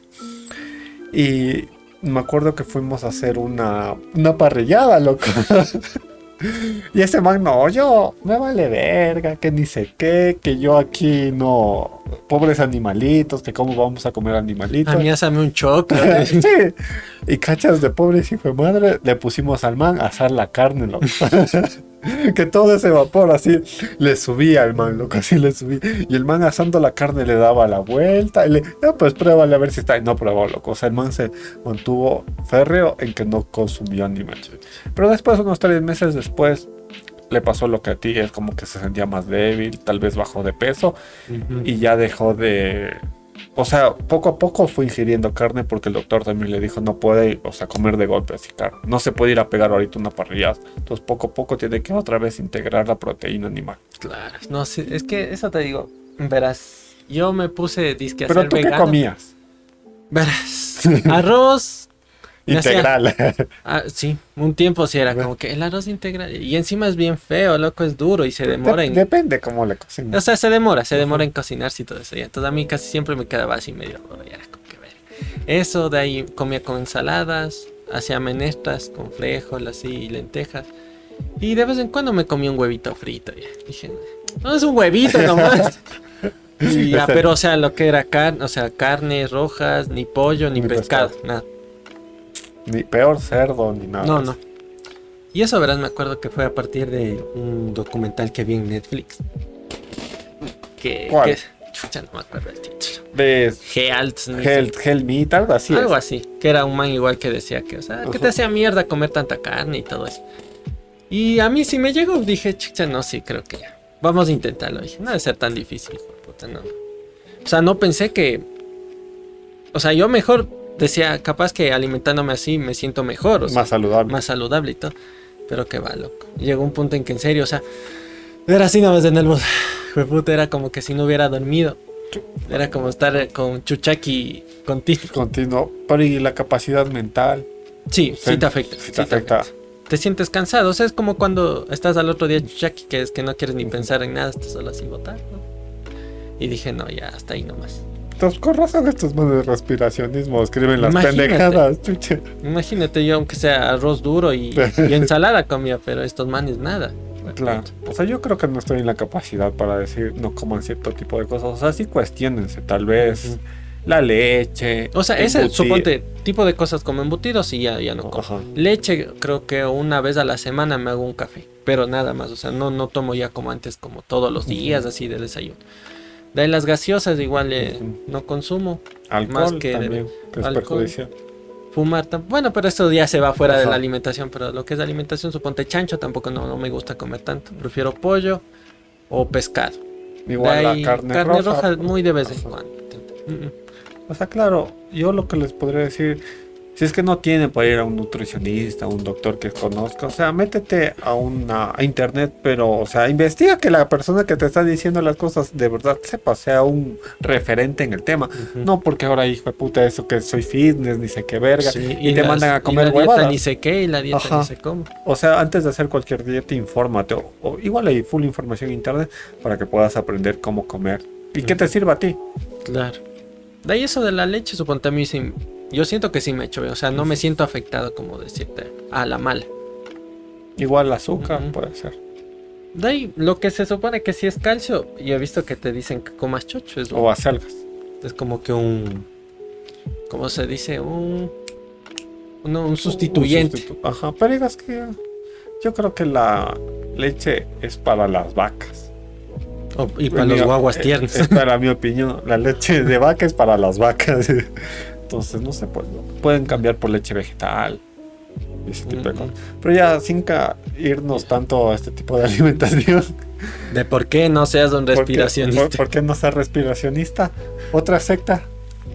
Speaker 2: Y me acuerdo que fuimos a hacer una, una parrillada, loco. *laughs* y ese man, no, yo, me vale verga, que ni sé qué, que yo aquí no, pobres animalitos, que cómo vamos a comer animalitos.
Speaker 1: A mí házame un choclo. *laughs*
Speaker 2: Sí. Y cachas de pobres hijo de madre, le pusimos al man a asar la carne, loco. *laughs* *laughs* que todo ese vapor así le subía al man, loco, así le subía. Y el man asando la carne le daba la vuelta. Y le, no, pues pruébale a ver si está. Y no probó, loco. O sea, el man se mantuvo férreo en que no consumió animal. Pero después, unos tres meses después, le pasó lo que a ti, es como que se sentía más débil, tal vez bajó de peso y ya dejó de... O sea, poco a poco fue ingiriendo carne porque el doctor también le dijo no puede, o sea, comer de golpe así carne. No se puede ir a pegar ahorita una parrillada. Entonces poco a poco tiene que otra vez integrar la proteína animal.
Speaker 1: Claro, no sé, es que eso te digo, verás, yo me puse disque a
Speaker 2: Pero tú qué comías?
Speaker 1: Verás, *laughs* arroz,
Speaker 2: Integral. *laughs*
Speaker 1: ah, sí, un tiempo sí era como que el arroz integral y encima es bien feo, loco, es duro y se demora
Speaker 2: De-
Speaker 1: en,
Speaker 2: Depende cómo le
Speaker 1: o
Speaker 2: cocinas.
Speaker 1: sea, se demora, se demora en cocinarse y todo eso. Y entonces a mí casi siempre me quedaba así medio, oh, ya como que ver. Eso, de ahí comía con ensaladas, hacía menestras con frijol así y lentejas. Y de vez en cuando me comía un huevito frito. Ya. Dije, no es un huevito *laughs* nomás. Y ya,
Speaker 2: Ese-
Speaker 1: pero o sea, lo que era carne, o sea, carnes rojas, ni pollo, ni,
Speaker 2: Ni
Speaker 1: pescado,
Speaker 2: pescado.
Speaker 1: nada.
Speaker 2: Ni peor cerdo, ni nada.
Speaker 1: No, no. Y eso, verás, me acuerdo que fue a partir de un documental que vi en Netflix. Que,
Speaker 2: ¿Cuál?
Speaker 1: que- chucha, no me acuerdo el título.
Speaker 2: De Meat, algo así.
Speaker 1: Algo
Speaker 2: es.
Speaker 1: así, que era un man igual que decía que, o sea, que te hacía mierda comer tanta carne y todo eso. Y a mí si me llegó, dije, chucha, no, sí, creo que ya. Vamos a intentarlo. Dije, no debe ser tan difícil, puta, no. O sea, no pensé que. O sea, yo mejor decía, capaz que alimentándome así me siento mejor, o sea,
Speaker 2: Más saludable.
Speaker 1: más saludable y todo. Pero que va, loco. Llegó un punto en que en serio, o sea, era así nomás en el bus. Puta, era como que si no hubiera dormido. Era como estar con Chuchaki contigo.
Speaker 2: Continuo. Pero y la capacidad mental.
Speaker 1: Sí, sí te afecta.
Speaker 2: sí
Speaker 1: sí
Speaker 2: te afecta.
Speaker 1: afecta. Te sientes cansado. O sea, es como cuando estás al otro día, Chuchaki, que es que no quieres ni pensar en nada, estás solo así botando. Y dije, no, ya, hasta ahí nomás.
Speaker 2: Entonces, con razón estos manes de respiracionismo escriben las
Speaker 1: Imagínate.
Speaker 2: pendejadas. chucha.
Speaker 1: Imagínate yo, aunque sea arroz duro y, y ensalada comía, pero estos manes nada.
Speaker 2: Claro. O sea, yo creo que no estoy en la capacidad para decir no coman cierto tipo de cosas. O sea, sí cuestionense, tal vez. La leche.
Speaker 1: O sea, ese, suponte, tipo de cosas como embutidos y ya, ya no como.
Speaker 2: Ajá.
Speaker 1: Leche, creo que una vez a la semana me hago un café, pero nada más, o sea, no, no tomo ya como antes, como todos los días, así de desayuno. De las gaseosas igual eh, no consumo.
Speaker 2: Alcohol
Speaker 1: más que
Speaker 2: también, que es
Speaker 1: alcohol.
Speaker 2: perjudicial.
Speaker 1: Fumar, bueno, pero eso ya se va fuera de la alimentación, pero lo que es alimentación, suponte chancho, tampoco no, no me gusta comer tanto. Prefiero pollo o pescado.
Speaker 2: Igual la
Speaker 1: ahí,
Speaker 2: carne, roja.
Speaker 1: muy de vez en cuando.
Speaker 2: O sea, claro, yo lo que les podría decir, si es que no tienen para ir a un nutricionista, a un doctor que conozca, o sea, métete a una a internet, pero, o sea, investiga que la persona que te está diciendo las cosas de verdad sepa, sea un referente en el tema. No porque ahora, hijo de puta, eso que soy fitness, ni sé qué verga,
Speaker 1: Sí,
Speaker 2: y, te
Speaker 1: las-
Speaker 2: mandan a
Speaker 1: y
Speaker 2: comer
Speaker 1: la dieta
Speaker 2: huevadas.
Speaker 1: ni sé qué y la dieta
Speaker 2: Ajá.
Speaker 1: ni sé cómo.
Speaker 2: O sea, antes de hacer cualquier dieta, infórmate. O, o igual hay full información en internet para que puedas aprender cómo comer y que te sirva a ti.
Speaker 1: Claro. De ahí eso de la leche, suponte a mí sí. Yo siento que sí me echo, o sea, no me siento afectado como decirte a la mala.
Speaker 2: Igual el azúcar
Speaker 1: Ujú.
Speaker 2: puede ser.
Speaker 1: De ahí, lo que se supone que sí es calcio, yo he visto que te dicen que comas chocho, es,
Speaker 2: O acelgas.
Speaker 1: es como que un. ¿Cómo se dice? Un. no, un sustituyente.
Speaker 2: Un sustitu- Ajá, pero digas que yo creo que la leche es para las vacas.
Speaker 1: Y para los guaguas
Speaker 2: eh,
Speaker 1: tiernos.
Speaker 2: Es para mi opinión. La leche de vaca es para las vacas. *laughs* Entonces, no sé, pues, pueden cambiar por leche vegetal. y Ese tipo de cosas. Pero ya sin irnos tanto a este tipo de *laughs* alimentación.
Speaker 1: De por qué no seas un
Speaker 2: ¿por qué-
Speaker 1: respiracionista.
Speaker 2: ¿Por, por qué no ser respiracionista? Otra secta.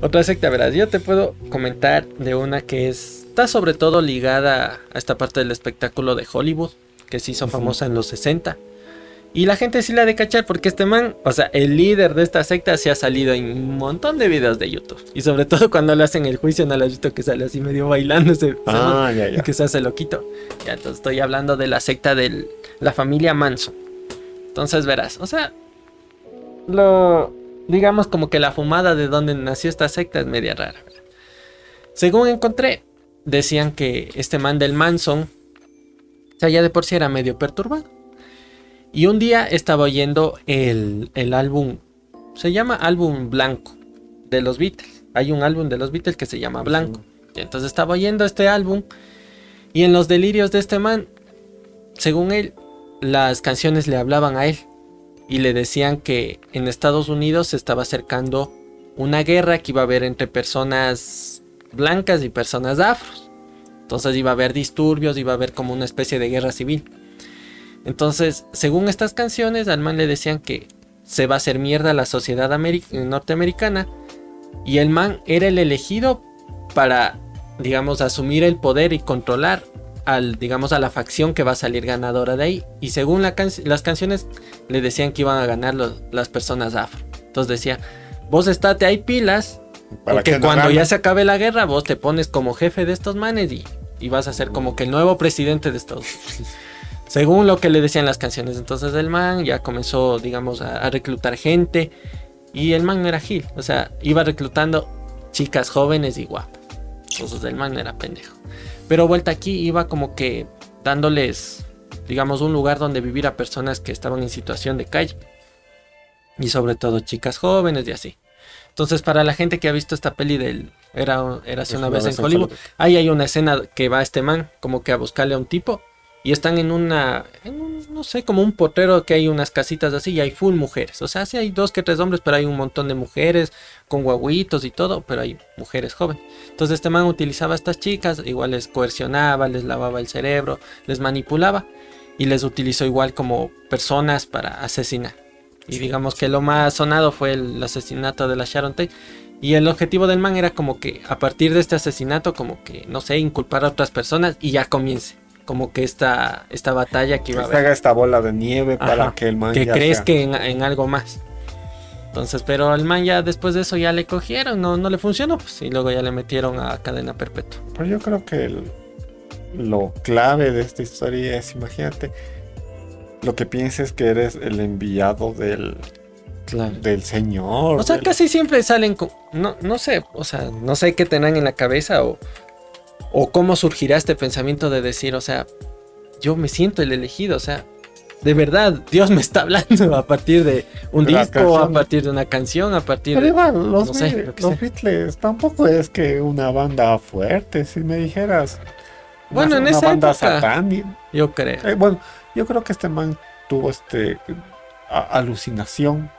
Speaker 1: Otra secta, verás, yo te puedo comentar de una que es- está sobre todo ligada a esta parte del espectáculo de Hollywood, que se hizo famosa en los 60. Y la gente sí la ha de cachar porque este man, o sea, el líder de esta secta se ha salido en un montón de videos de YouTube. Y sobre todo cuando le hacen el juicio, no lo has visto que sale así medio bailando ese,
Speaker 2: Ah, ya, ya.
Speaker 1: que se hace loquito. Ya, entonces estoy hablando de la secta de la familia Manson. Entonces verás, o sea, lo digamos como que la fumada de donde nació esta secta es media rara. ¿verdad? Según encontré, decían que este man del Manson, o sea, ya de por sí era medio perturbado. Y un día estaba oyendo el, el álbum, se llama álbum blanco de los Beatles. Hay un álbum de los Beatles que se llama Blanco. Y entonces estaba oyendo este álbum y en los delirios de este man, según él, las canciones le hablaban a él y le decían que en Estados Unidos se estaba acercando una guerra que iba a haber entre personas blancas y personas afros. Entonces iba a haber disturbios, iba a haber como una especie de guerra civil. Entonces, según estas canciones, al man le decían que se va a hacer mierda la sociedad ameri- norteamericana y el man era el elegido para, digamos, asumir el poder y controlar al, digamos, a la facción que va a salir ganadora de ahí. Y según la can- las canciones, le decían que iban a ganar los- las personas afro. Entonces decía, vos estate ahí pilas,
Speaker 2: Para
Speaker 1: porque
Speaker 2: que no
Speaker 1: cuando ya se acabe la guerra, vos te pones como jefe de estos manes y, y vas a ser como que el nuevo presidente de Estados Unidos. Según lo que le decían las canciones. Entonces el man ya comenzó, digamos, a, a reclutar gente. Y el man no era Gil. O sea, iba reclutando chicas jóvenes y guapas. Entonces el man no era pendejo. Pero vuelta aquí iba como que dándoles, digamos, un lugar donde vivir a personas que estaban en situación de calle. Y sobre todo chicas jóvenes y así. Entonces, para la gente que ha visto esta peli del Era, era así una, vez, en Hollywood, ahí hay una escena que va este man como que a buscarle a un tipo. Y están en una, en un, no sé, como un potrero que hay unas casitas así y hay full mujeres. O sea, sí hay dos que tres hombres, pero hay un montón de mujeres con guaguitos y todo, pero hay mujeres jóvenes. Entonces este man utilizaba a estas chicas, igual les coercionaba, les lavaba el cerebro, les manipulaba y les utilizó igual como personas para asesinar. Y digamos que lo más sonado fue el asesinato de la Sharon Tate. Y el objetivo del man era como que a partir de este asesinato, como que, no sé, inculpar a otras personas y ya comience. Como que esta, esta batalla que iba a
Speaker 2: Que
Speaker 1: haber.
Speaker 2: haga esta bola de nieve para que el man
Speaker 1: que
Speaker 2: ya
Speaker 1: crees
Speaker 2: sea-
Speaker 1: que en, en algo más. Entonces, pero el man ya después de eso ya le cogieron, no, no le funcionó, pues, y luego ya le metieron a cadena perpetua.
Speaker 2: Pero yo creo que el- lo clave de esta historia es, imagínate, lo que pienses que eres el enviado del,
Speaker 1: Claro.
Speaker 2: del Señor.
Speaker 1: O sea,
Speaker 2: del-
Speaker 1: casi siempre salen con. No, no sé, o sea, no sé qué tendrán en la cabeza o, o cómo surgirá este pensamiento de decir, o sea, yo me siento el elegido, o sea, de verdad, Dios me está hablando a partir de un disco, a partir de una canción, a partir
Speaker 2: Pero
Speaker 1: de.
Speaker 2: igual, los,
Speaker 1: no sé, lo
Speaker 2: los. Beatles tampoco es que una banda fuerte, si me dijeras.
Speaker 1: Bueno,
Speaker 2: una,
Speaker 1: en
Speaker 2: una
Speaker 1: esa
Speaker 2: banda
Speaker 1: época. Yo creo.
Speaker 2: Eh, bueno, yo creo que este man tuvo este a- alucinación.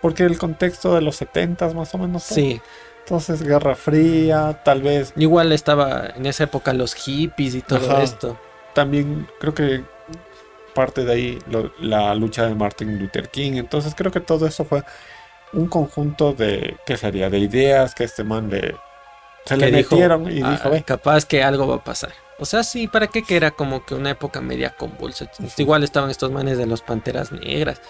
Speaker 2: Porque el contexto de los 70 más o menos. ¿no?
Speaker 1: Sí,
Speaker 2: Entonces, Guerra Fría, tal vez.
Speaker 1: igual estaba en esa época los hippies y todo
Speaker 2: Ajá.
Speaker 1: esto.
Speaker 2: También creo que parte de ahí lo- la lucha de Martin Luther King. Entonces, creo que todo eso fue un conjunto de, ¿qué sería? De ideas que este man le, se le
Speaker 1: dijo,
Speaker 2: metieron y
Speaker 1: "Ah,
Speaker 2: dijo, ve,
Speaker 1: capaz que algo va a pasar. O sea, sí, ¿para qué? Que era como que una época media convulsa. Igual estaban estos manes de los Panteras Negras,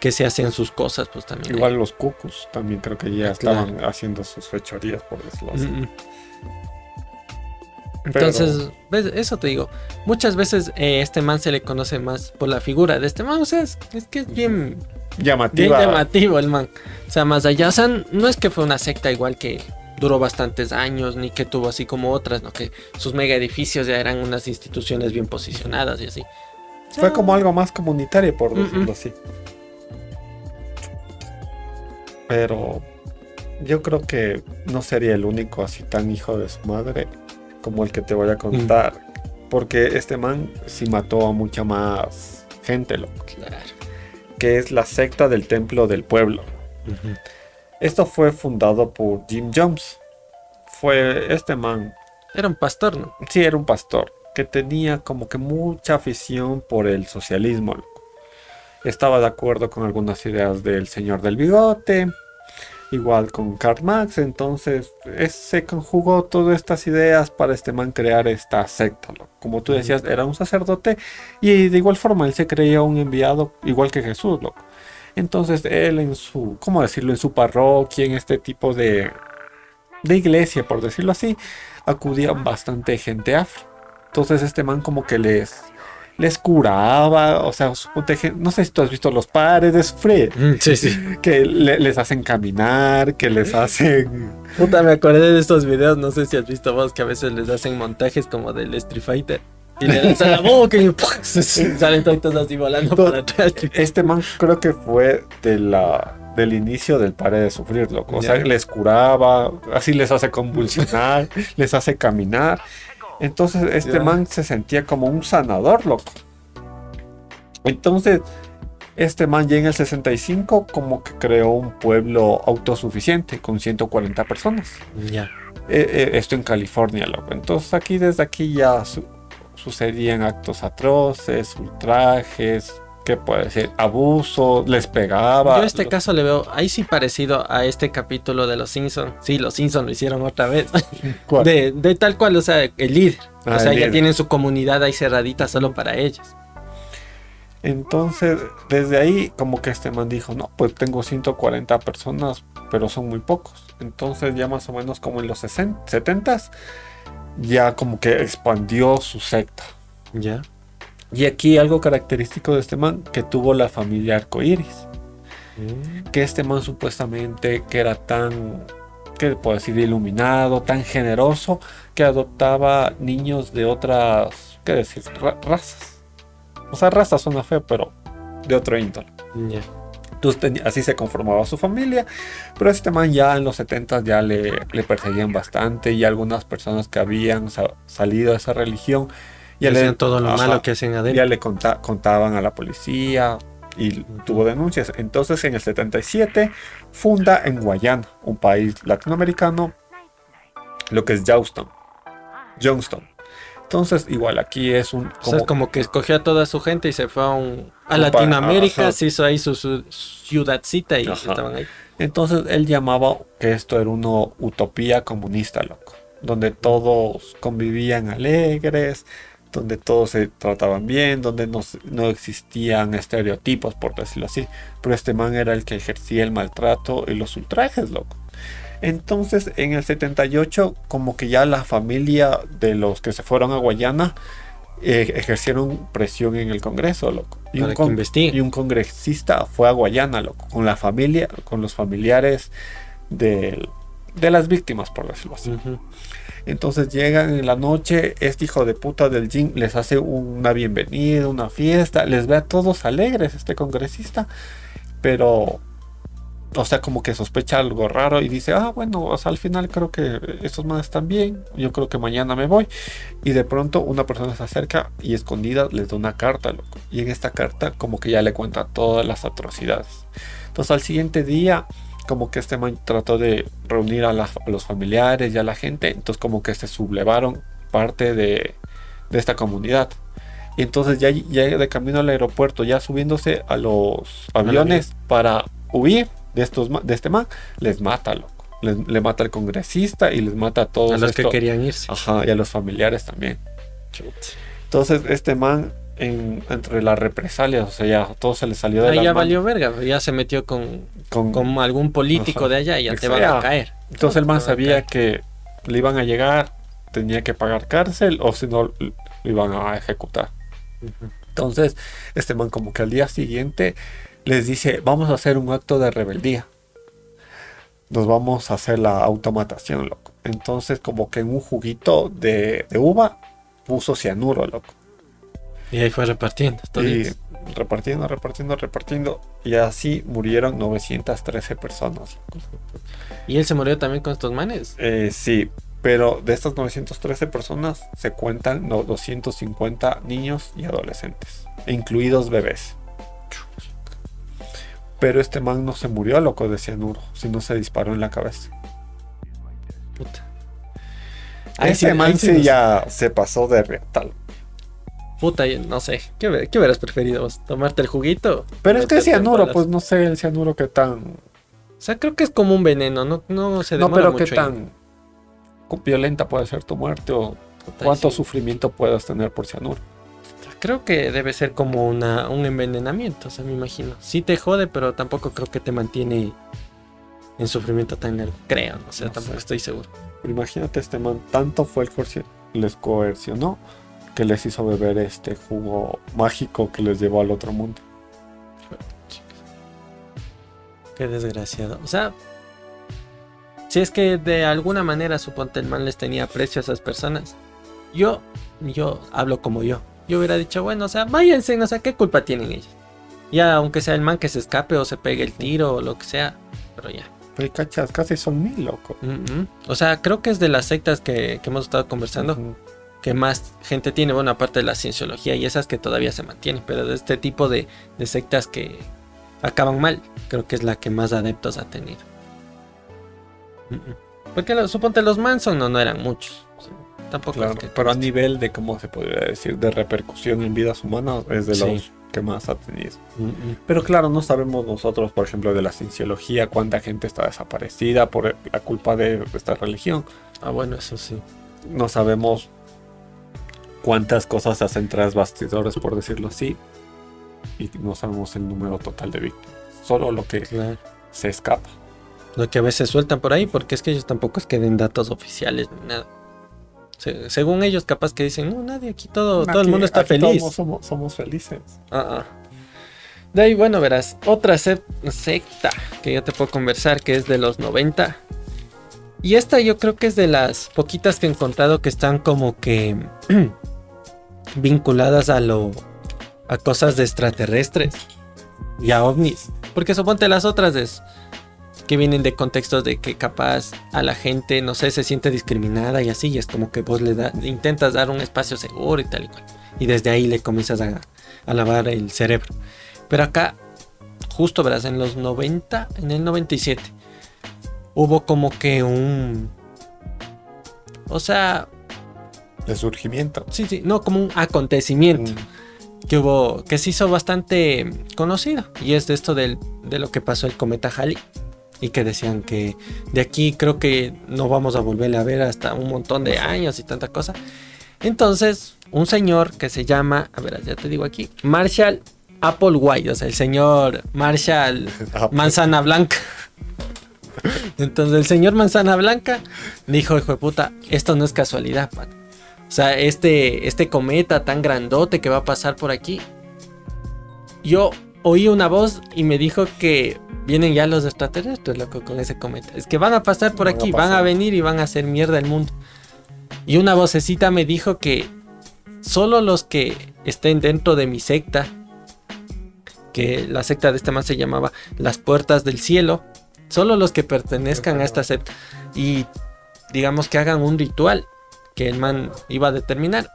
Speaker 1: que se hacían sus cosas, pues también.
Speaker 2: igual los cucus también creo que ya
Speaker 1: Ah, claro.
Speaker 2: estaban haciendo sus fechorías, por decirlo así.
Speaker 1: Mm, mm.
Speaker 2: Pero-
Speaker 1: Entonces, ¿ves? eso te digo. Muchas veces eh, este man se le conoce más por la figura de este man. O sea, es, es que es bien, Bien
Speaker 2: llamativa.
Speaker 1: llamativo el man. O sea, más allá, o sea, no es que fue una secta igual que duró bastantes años, ni que tuvo así como otras, ¿no? Que sus mega edificios ya eran unas instituciones bien posicionadas y así. O sea,
Speaker 2: Fue como algo más comunitario, por
Speaker 1: Mm,
Speaker 2: decirlo
Speaker 1: mm.
Speaker 2: así. Pero yo creo que no sería el único así tan hijo de su madre como el que te voy a contar. Porque este man sí mató a mucha más gente, loco.
Speaker 1: Claro.
Speaker 2: Que es la secta del templo del pueblo. Esto fue fundado por Jim Jones. Fue este man
Speaker 1: Era un pastor, ¿no?
Speaker 2: sí era un pastor que tenía como que mucha afición por el socialismo. Estaba de acuerdo con algunas ideas del señor del bigote, igual con Karl Marx, entonces es- se conjugó todas estas ideas para este man crear esta secta. Como tú decías, era un sacerdote y de igual forma él se creía un enviado igual que Jesús, loco. Entonces él en su, ¿cómo decirlo? En su parroquia, en este tipo de, de iglesia, por decirlo así, acudía bastante gente afro. Entonces este man como que les, les curaba, o sea, no sé si tú has visto los padres de Fred,
Speaker 1: Sí, sí. *laughs*
Speaker 2: que le- les hacen caminar, que les hacen...
Speaker 1: Puta, me acordé de estos videos, no sé si has visto vos, que a veces les hacen montajes como del Street Fighter. Y le lanzan la boca y ¡pum! *laughs* salen todos así volando para atrás.
Speaker 2: Este man creo que fue de la, del inicio del pare de sufrir, loco. O sea,
Speaker 1: Ya.
Speaker 2: les curaba, así les hace convulsionar, *laughs* les hace caminar. Entonces este man se sentía como un sanador, loco. Entonces, este man ya en el 65 como que creó un pueblo autosuficiente con 140 personas.
Speaker 1: Ya.
Speaker 2: Eh, eh, esto en California, loco. Entonces aquí, desde aquí ya su- sucedían actos atroces, ultrajes, ¿qué puede ser? Abuso, les pegaba.
Speaker 1: Yo este
Speaker 2: los-
Speaker 1: caso le veo ahí sí parecido a este capítulo de los Simpsons. Sí, los Simpsons lo hicieron otra vez. *laughs*
Speaker 2: ¿Cuál?
Speaker 1: De, de tal cual, o sea, el líder.
Speaker 2: Ah,
Speaker 1: o sea, ya
Speaker 2: líder.
Speaker 1: tienen su comunidad ahí cerradita solo para ellos.
Speaker 2: Entonces, desde ahí, como que este man dijo, no, pues tengo 140 personas, pero son muy pocos. Entonces, ya más o menos como en los 60, 70s, ya como que expandió su secta.
Speaker 1: Ya.
Speaker 2: Y aquí algo característico de este man, que tuvo la familia arcoíris. que este man supuestamente que era tan, ¿qué puedo decir? Iluminado, tan generoso, que adoptaba niños de otras, ¿qué decir? Ra- razas. O sea, raza suena feo, pero de otro índole. Entonces tenía- así se conformaba su familia, pero este man ya en los 70 ya le, le perseguían bastante y algunas personas que habían sa- salido de esa religión ya le,
Speaker 1: todo lo
Speaker 2: ajá,
Speaker 1: malo que hacen adentro.
Speaker 2: ya le conta- contaban a la policía y tuvo denuncias. Entonces en el 77 funda en Guayana, un país latinoamericano, lo que es Johnston. Johnston. Entonces igual aquí es un...
Speaker 1: O sea, es como que escogió a toda su gente y se fue a, un, a
Speaker 2: Un
Speaker 1: Latinoamérica,
Speaker 2: ajá.
Speaker 1: se hizo ahí su, su ciudadcita y
Speaker 2: Ajá.
Speaker 1: estaban ahí.
Speaker 2: Entonces él llamaba que esto era una utopía comunista, loco, donde todos convivían alegres, donde todos se trataban bien, donde no, no existían estereotipos, por decirlo así. Pero este man era el que ejercía el maltrato y los ultrajes, loco. Entonces en el 78 como que ya la familia de los que se fueron a Guayana eh, ejercieron presión en el Congreso, loco. Y un, con- y un congresista fue a Guayana, loco, con la familia, con los familiares del- de las víctimas, por decirlo así. Entonces llegan en la noche, este hijo de puta del Jim les hace una bienvenida, una fiesta, les ve a todos alegres, este congresista, pero, o sea, como que sospecha algo raro y dice, ah, bueno, o sea, al final creo que estos más están bien, yo creo que mañana me voy. Y de pronto una persona se acerca y escondida les da una carta, loco. Y en esta carta como que ya le cuenta todas las atrocidades. Entonces al siguiente día como que este man trató de reunir a, la- a los familiares y a la gente, entonces como que se sublevaron parte de, de esta comunidad. Y entonces ya, ya de camino al aeropuerto, ya subiéndose a los aviones para huir de, estos, de este man, les mata, loco. Les- le mata al congresista y les mata a todos.
Speaker 1: A los que querían irse.
Speaker 2: Ajá, y a los familiares también. Entonces este man, en- entre las represalias, o sea, ya todo se le salió de las
Speaker 1: ya valió verga, ya se metió con,
Speaker 2: con-
Speaker 1: con algún político de allá y ya te van a caer.
Speaker 2: Entonces el man sabía que le iban a llegar, tenía que pagar cárcel o si no lo iban a ejecutar. Entonces este man como que al día siguiente les dice, vamos a hacer un acto de rebeldía. Nos vamos a hacer la automatación, loco. Entonces, como que en un juguito de, de uva puso cianuro, loco.
Speaker 1: Y ahí fue repartiendo.
Speaker 2: Y repartiendo, repartiendo, repartiendo. Y así murieron 913 personas.
Speaker 1: ¿Y él se murió también con estos manes?
Speaker 2: Eh, sí, pero de estas 913 personas se cuentan 250 niños y adolescentes, incluidos bebés. Pero este man no se murió loco de cianuro, sino se disparó en la cabeza. Puta. ese man sí ya se pasó de retal.
Speaker 1: Puta, no sé. ¿Qué, hubieras preferido? ¿Tomarte el juguito?
Speaker 2: Pero es que cianuro, pues no sé el cianuro que tan.
Speaker 1: O sea, creo que es como un veneno, no, no se demora
Speaker 2: No, pero qué tan violenta puede ser tu muerte o cuánto sufrimiento puedas tener por cianuro.
Speaker 1: Creo que debe ser como una, un envenenamiento, o sea, me imagino. Sí te jode, pero tampoco creo que te mantiene en sufrimiento tan largo. Creo, o sea, tampoco estoy seguro.
Speaker 2: imagínate, este man tanto fue el que les coercionó que les hizo beber este jugo mágico que les llevó al otro mundo.
Speaker 1: Qué desgraciado. O sea, si es que de alguna manera suponte el man les tenía aprecio a esas personas, yo, yo hablo como yo. Yo hubiera dicho, bueno, o sea, váyanse, no sé qué culpa tienen ellos. Ya, aunque sea el man que se escape o se pegue el tiro o lo que sea, pero ya.
Speaker 2: Pero cachas, casi son mil, loco.
Speaker 1: O sea, creo que es de las sectas que, hemos estado conversando que más gente tiene, bueno, aparte de la cienciología y esas que todavía se mantienen, pero de este tipo de, sectas que acaban mal, creo que es la que más adeptos ha tenido. Porque suponte los Manson no, no eran muchos. Tampoco
Speaker 2: pero a nivel de, ¿cómo se podría decir? De repercusión en vidas humanas, es de los que más ha tenido. Pero claro, no sabemos nosotros, por ejemplo, de la cienciología, cuánta gente está desaparecida por la culpa de esta religión.
Speaker 1: Ah, bueno, eso sí.
Speaker 2: No sabemos cuántas cosas hacen tras bastidores, por decirlo así, y no sabemos el número total de víctimas. Solo lo que se escapa.
Speaker 1: Lo que a veces sueltan por ahí, porque es que ellos tampoco es que den datos oficiales ni nada. según ellos, capaz que dicen, no, nadie aquí, todo, todo el mundo está feliz.
Speaker 2: Somos, felices.
Speaker 1: Ah, ah. De ahí, bueno, verás, otra secta que yo te puedo conversar, que es de los 90. Y esta yo creo que es de las poquitas que he encontrado que están como que *clears throat* vinculadas a lo a cosas de extraterrestres y a ovnis. Porque suponte las otras es que vienen de contextos de que capaz a la gente, no sé, se siente discriminada y así, y es como que vos le, da, intentas dar un espacio seguro y tal y cual. Y desde ahí le comienzas a, a lavar el cerebro. Pero acá, justo verás, en los 90, en el 97, hubo como que un... O sea,
Speaker 2: de surgimiento.
Speaker 1: Sí, sí, no, como un acontecimiento mm. que hubo, que se hizo bastante conocido. Y es de esto del, de lo que pasó el cometa Halley. Y que decían que de aquí creo que no vamos a volverle a ver hasta un montón de años y tanta cosa. Entonces, un señor que se llama, a ver, ya te digo aquí, Marshall Applewhite, o sea, el señor Marshall *laughs* Manzana Blanca. *laughs* Entonces el señor Manzana Blanca dijo, hijo de puta, esto no es casualidad, pan. O sea, este, este cometa tan grandote que va a pasar por aquí. Yo oí una voz y me dijo que vienen ya los extraterrestres, loco, con ese cometa. Es que van a pasar por aquí, van a venir y van a hacer mierda el mundo. Y una vocecita me dijo que solo los que estén dentro de mi secta, que la secta de este man se llamaba Las Puertas del Cielo, solo los que pertenezcan a esta secta y digamos que hagan un ritual que el man iba a determinar.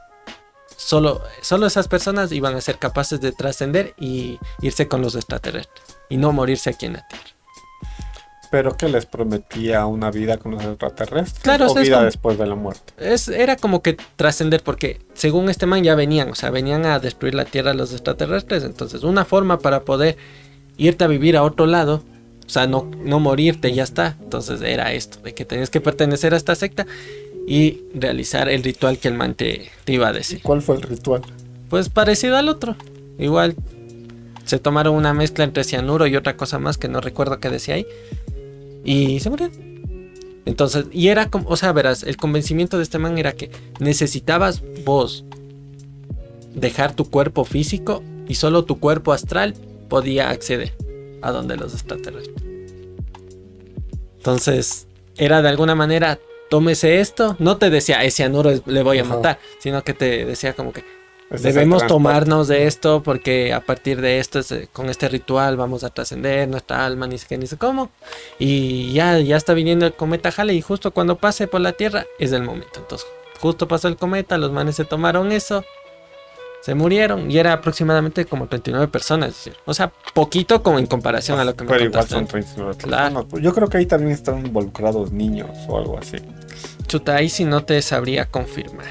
Speaker 1: Solo, solo esas personas iban a ser capaces de trascender y irse con los extraterrestres y no morirse aquí en la Tierra.
Speaker 2: Pero que les prometía una vida con los extraterrestres claro, o vida después de la muerte.
Speaker 1: Es, era como que trascender, porque según este man ya venían, o sea, venían a destruir la Tierra los extraterrestres. Entonces, una forma para poder irte a vivir a otro lado, o sea, no, no morirte, ya está. Entonces era esto, de que tenías que pertenecer a esta secta y realizar el ritual que el man te, iba a decir.
Speaker 2: ¿Cuál fue el ritual?
Speaker 1: Pues parecido al otro. Igual se tomaron una mezcla entre cianuro y otra cosa más que no recuerdo qué decía ahí. Y se murieron. Entonces, y era como, o sea, verás, el convencimiento de este man era que necesitabas vos dejar tu cuerpo físico y solo tu cuerpo astral podía acceder. a donde los extraterrestres. Entonces, era de alguna manera, tómese esto. No te decía, ese anuro le voy a
Speaker 2: Ajá.
Speaker 1: matar, sino que te decía como que
Speaker 2: Ese es el
Speaker 1: debemos tomarnos de esto porque a partir de esto, es- con este ritual, vamos a trascender nuestra alma, ni sé qué, ni sé cómo. Y ya, ya está viniendo el cometa Halley y justo cuando pase por la Tierra es el momento. Entonces, justo pasó el cometa, los manes se tomaron eso. Se murieron y era aproximadamente como 39 personas. O sea, poquito como en comparación a lo que me
Speaker 2: Pero igual son 39
Speaker 1: Claro.
Speaker 2: personas. Yo creo que ahí también están involucrados niños o algo así.
Speaker 1: Chuta, ahí sí no te sabría confirmar.